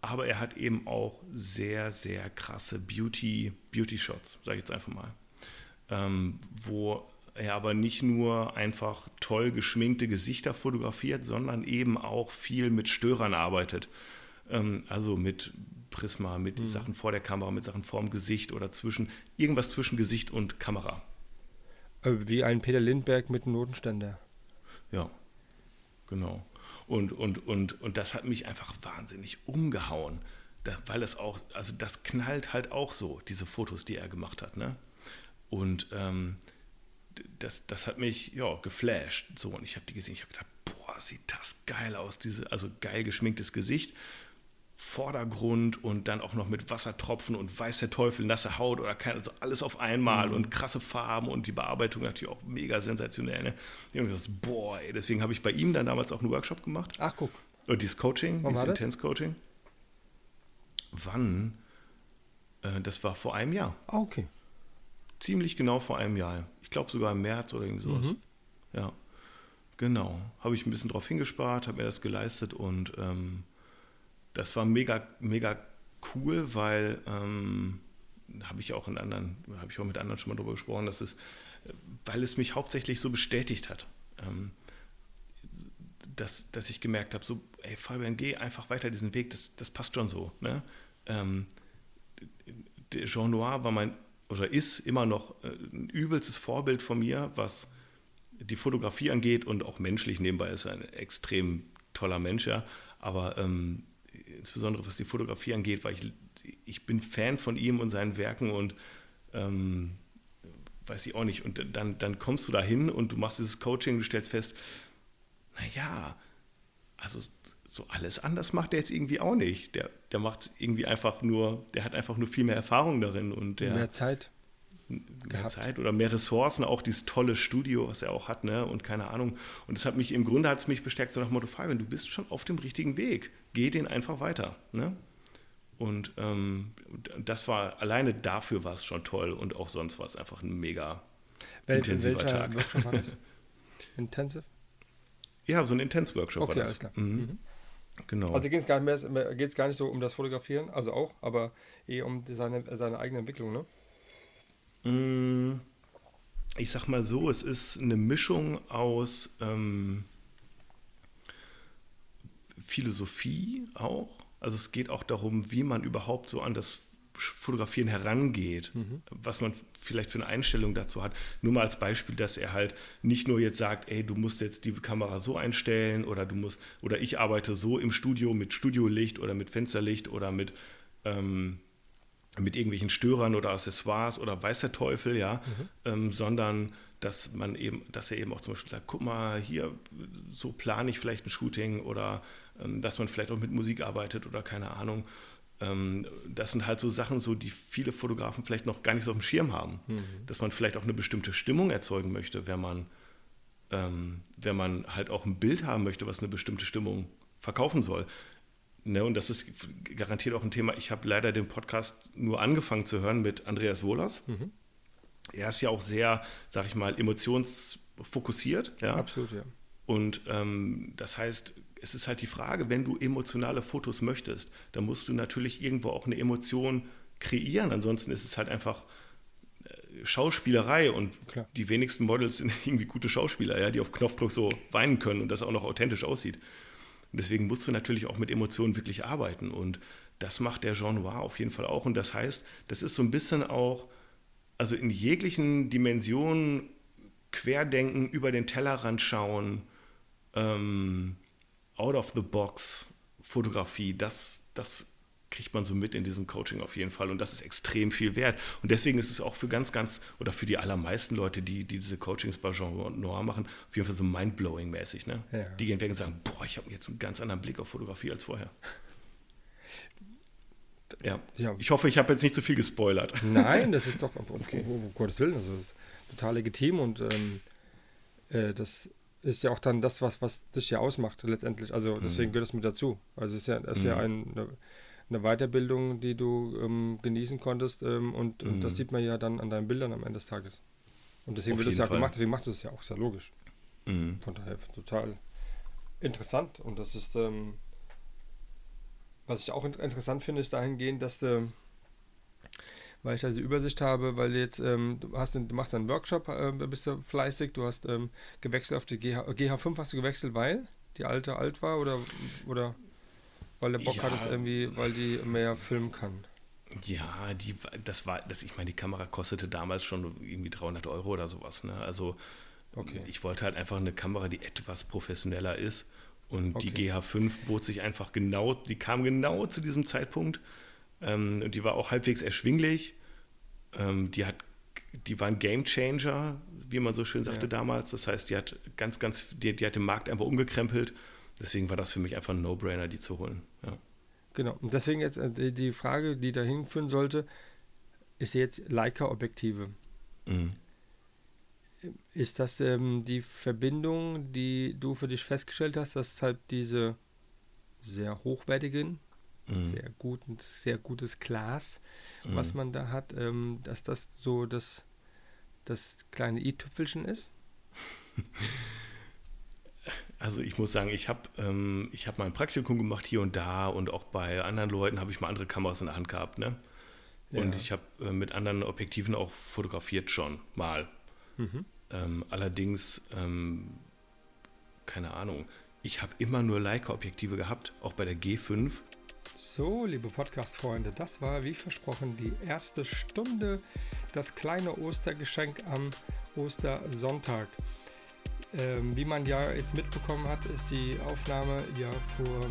S3: aber er hat eben auch sehr, sehr krasse Beauty, Beauty-Shots, sage ich jetzt einfach mal. Ähm, wo er aber nicht nur einfach toll geschminkte Gesichter fotografiert, sondern eben auch viel mit Störern arbeitet. Ähm, also mit Prisma, mit Sachen vor der Kamera, mit Sachen vorm Gesicht oder zwischen, irgendwas zwischen Gesicht und Kamera.
S1: Äh, Wie ein Peter Lindbergh mit einem Notenständer.
S3: Ja, genau. Und, und, und, und das hat mich einfach wahnsinnig umgehauen. Da, weil es auch, also das knallt halt auch so, diese Fotos, die er gemacht hat. Ne? Und ähm, das, das hat mich ja geflasht. So, und ich habe die gesehen, ich habe gedacht, boah, sieht das geil aus, diese, also geil geschminktes Gesicht. Vordergrund und dann auch noch mit Wassertropfen und weiß der Teufel, nasse Haut oder kein, also alles auf einmal und krasse Farben und die Bearbeitung natürlich auch mega sensationell. Ne? Ich habe gesagt, boah, ey, deswegen habe ich bei ihm dann damals auch einen Workshop gemacht.
S1: Ach, guck.
S3: Und dieses Coaching,
S1: Wann
S3: dieses? Intense Coaching. Wann? Äh, das war vor einem Jahr.
S1: Ah, okay.
S3: Ziemlich genau vor einem Jahr. Ich glaube sogar im März oder irgend sowas.
S1: Mhm.
S3: Ja, genau. Habe ich ein bisschen drauf hingespart, habe mir das geleistet und ähm, das war mega, mega cool, weil ähm, habe ich auch in anderen, habe ich auch mit anderen schon mal drüber gesprochen, dass es, weil es mich hauptsächlich so bestätigt hat. Ähm, dass, dass ich gemerkt habe, so, ey Fabian, geh einfach weiter diesen Weg, das, das passt schon so. Ne? Ähm, Jean Noir war mein, oder ist immer noch äh, ein übelstes Vorbild von mir, was die Fotografie angeht und auch menschlich nebenbei ist er ein extrem toller Mensch, ja. Aber ähm, insbesondere was die Fotografie angeht, weil ich, ich bin Fan von ihm und seinen Werken und ähm, weiß ich auch nicht. Und dann, dann kommst du da hin und du machst dieses Coaching, du stellst fest, naja, also so alles anders macht er jetzt irgendwie auch nicht. Der, der macht irgendwie einfach nur, der hat einfach nur viel mehr Erfahrung darin und der
S1: Mehr Zeit.
S3: Mehr
S1: gehabt.
S3: Zeit oder mehr Ressourcen, auch dieses tolle Studio, was er auch hat, ne? Und keine Ahnung. Und das hat mich im Grunde hat es mich bestärkt, so nach Motto, Fabian, du bist schon auf dem richtigen Weg. Geh den einfach weiter. Ne? Und ähm, das war alleine dafür war es schon toll und auch sonst war es einfach ein mega
S1: Wel
S3: intensiver
S1: welcher
S3: Tag.
S1: Workshop war das? Intensive?
S3: Ja, so ein Intense-Workshop
S1: Okay,
S3: war das.
S1: alles klar.
S3: Mhm. Genau.
S1: Also geht es gar, nicht mehr- geht's gar nicht so um das Fotografieren, also auch, aber eher um seine, seine eigene Entwicklung, ne?
S3: Mm, Ich sag mal so, es ist eine Mischung aus ähm, Philosophie auch. Also es geht auch darum, wie man überhaupt so an das Fotografieren herangeht, was man vielleicht für eine Einstellung dazu hat. Nur mal als Beispiel, dass er halt nicht nur jetzt sagt, ey, du musst jetzt die Kamera so einstellen oder du musst, oder ich arbeite so im Studio mit Studiolicht oder mit Fensterlicht oder mit ähm, mit irgendwelchen Störern oder Accessoires oder weiß der Teufel, ja, ähm, sondern dass man eben, dass er eben auch zum Beispiel sagt, guck mal, hier, so plane ich vielleicht ein Shooting oder ähm, dass man vielleicht auch mit Musik arbeitet oder keine Ahnung. Ähm, das sind halt so Sachen, so die viele Fotografen vielleicht noch gar nicht so auf dem Schirm haben. Dass man vielleicht auch eine bestimmte Stimmung erzeugen möchte, wenn man, ähm, wenn man halt auch ein Bild haben möchte, was eine bestimmte Stimmung verkaufen soll. Ne, und das ist garantiert auch ein Thema. Ich habe leider den Podcast nur angefangen zu hören mit Andreas Wohlers. Er ist ja auch sehr, sag ich mal, emotionsfokussiert. Ja?
S1: Absolut, ja.
S3: Und ähm, das heißt, es ist halt die Frage, wenn du emotionale Fotos möchtest, dann musst du natürlich irgendwo auch eine Emotion kreieren. Ansonsten ist es halt einfach äh, Schauspielerei und
S1: Klar.
S3: die wenigsten Models sind irgendwie gute Schauspieler, ja, die auf Knopfdruck so weinen können und das auch noch authentisch aussieht. Und deswegen musst du natürlich auch mit Emotionen wirklich arbeiten. Und das macht der Jean Noir auf jeden Fall auch. Und das heißt, das ist so ein bisschen auch, also in jeglichen Dimensionen Querdenken, über den Tellerrand schauen, ähm, out of the box Fotografie, das, das kriegt man so mit in diesem Coaching auf jeden Fall. Und das ist extrem viel wert. Und deswegen ist es auch für ganz, ganz, oder für die allermeisten Leute, die, die diese Coachings bei Jean Noir machen, auf jeden Fall so mindblowing-mäßig. Ne? Ja. Die gehen weg und sagen, boah, ich habe jetzt einen ganz anderen Blick auf Fotografie als vorher. Ja. ja. Ich hoffe, ich habe jetzt nicht zu viel gespoilert.
S1: Nein, das ist doch, okay. um, um, um Gottes Willen, also das ist total legitim und ähm, äh, das ist ja auch dann das, was, was dich ja ausmacht letztendlich. Also deswegen mhm. gehört das mit dazu. Also es ist ja, es ist mhm. ja ein, eine, Weiterbildung, die du ähm, genießen konntest. Ähm, und, mhm. und, das sieht man ja dann an deinen Bildern am Ende des Tages. Und deswegen wird es ja Fall. gemacht, deswegen machst du es ja auch sehr logisch. Mhm. Von daher total interessant. Und das ist, ähm, was ich auch interessant finde, ist dahingehend, dass du, weil ich da diese Übersicht habe, weil jetzt, ähm, du, hast, du machst einen Workshop, äh, bist du fleißig, du hast ähm, gewechselt auf die GH, GH5 hast du gewechselt, weil die alte alt war oder, oder weil der Bock ja, hat es irgendwie, weil die mehr filmen kann.
S3: Ja, die, das war, das, ich meine, die Kamera kostete damals schon irgendwie 300 Euro oder sowas. Ne? Also okay. ich wollte halt einfach eine Kamera, die etwas professioneller ist. Und okay. die GH5 bot sich einfach genau, die kam genau zu diesem Zeitpunkt. Ähm, und die war auch halbwegs erschwinglich. Ähm, die hat, die war ein Game Changer, wie man so schön sagte ja. damals. Das heißt, die hat ganz, ganz, die, die hat den Markt einfach umgekrempelt deswegen war das für mich einfach ein No-Brainer, die zu holen.
S1: Genau. Und deswegen jetzt äh, die Frage, die dahin führen sollte, ist jetzt Leica-Objektive. Mhm. Ist das ähm, die Verbindung, die du für dich festgestellt hast, dass halt diese sehr hochwertigen, mhm. sehr guten, sehr gutes Glas, mhm. was man da hat, ähm, dass das so das, das kleine i-Tüpfelchen ist?
S3: Also ich muss sagen, ich habe ähm, hab mal ein Praktikum gemacht hier und da und auch bei anderen Leuten habe ich mal andere Kameras in der Hand gehabt. Ne? Und ja. ich habe äh, mit anderen Objektiven auch fotografiert schon mal. Mhm. Ähm, allerdings, ähm, keine Ahnung, ich habe immer nur Leica-Objektive gehabt, auch bei der G5.
S1: So, liebe Podcast-Freunde, das war wie versprochen die erste Stunde, das kleine Ostergeschenk am Ostersonntag. Ähm, wie man ja jetzt mitbekommen hat, ist die Aufnahme ja vor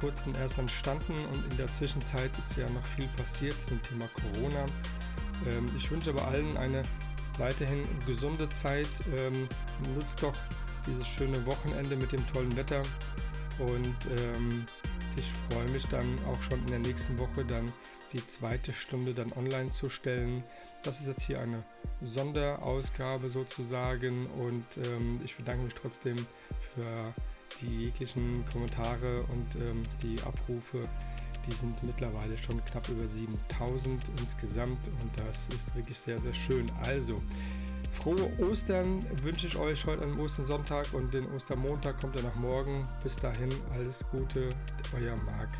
S1: kurzem erst entstanden und in der Zwischenzeit ist ja noch viel passiert zum Thema Corona. Ähm, ich wünsche aber allen eine weiterhin gesunde Zeit. Ähm, nutzt doch dieses schöne Wochenende mit dem tollen Wetter und ähm, ich freue mich dann auch schon in der nächsten Woche dann die zweite Stunde dann online zu stellen. Das ist jetzt hier eine Sonderausgabe sozusagen und ähm, ich bedanke mich trotzdem für die jeglichen Kommentare und ähm, die Abrufe. Die sind mittlerweile schon knapp über 7000 insgesamt und das ist wirklich sehr, sehr schön. Also, frohe Ostern wünsche ich euch heute am Ostersonntag und den Ostermontag kommt ja nach morgen. Bis dahin, alles Gute, euer Marc.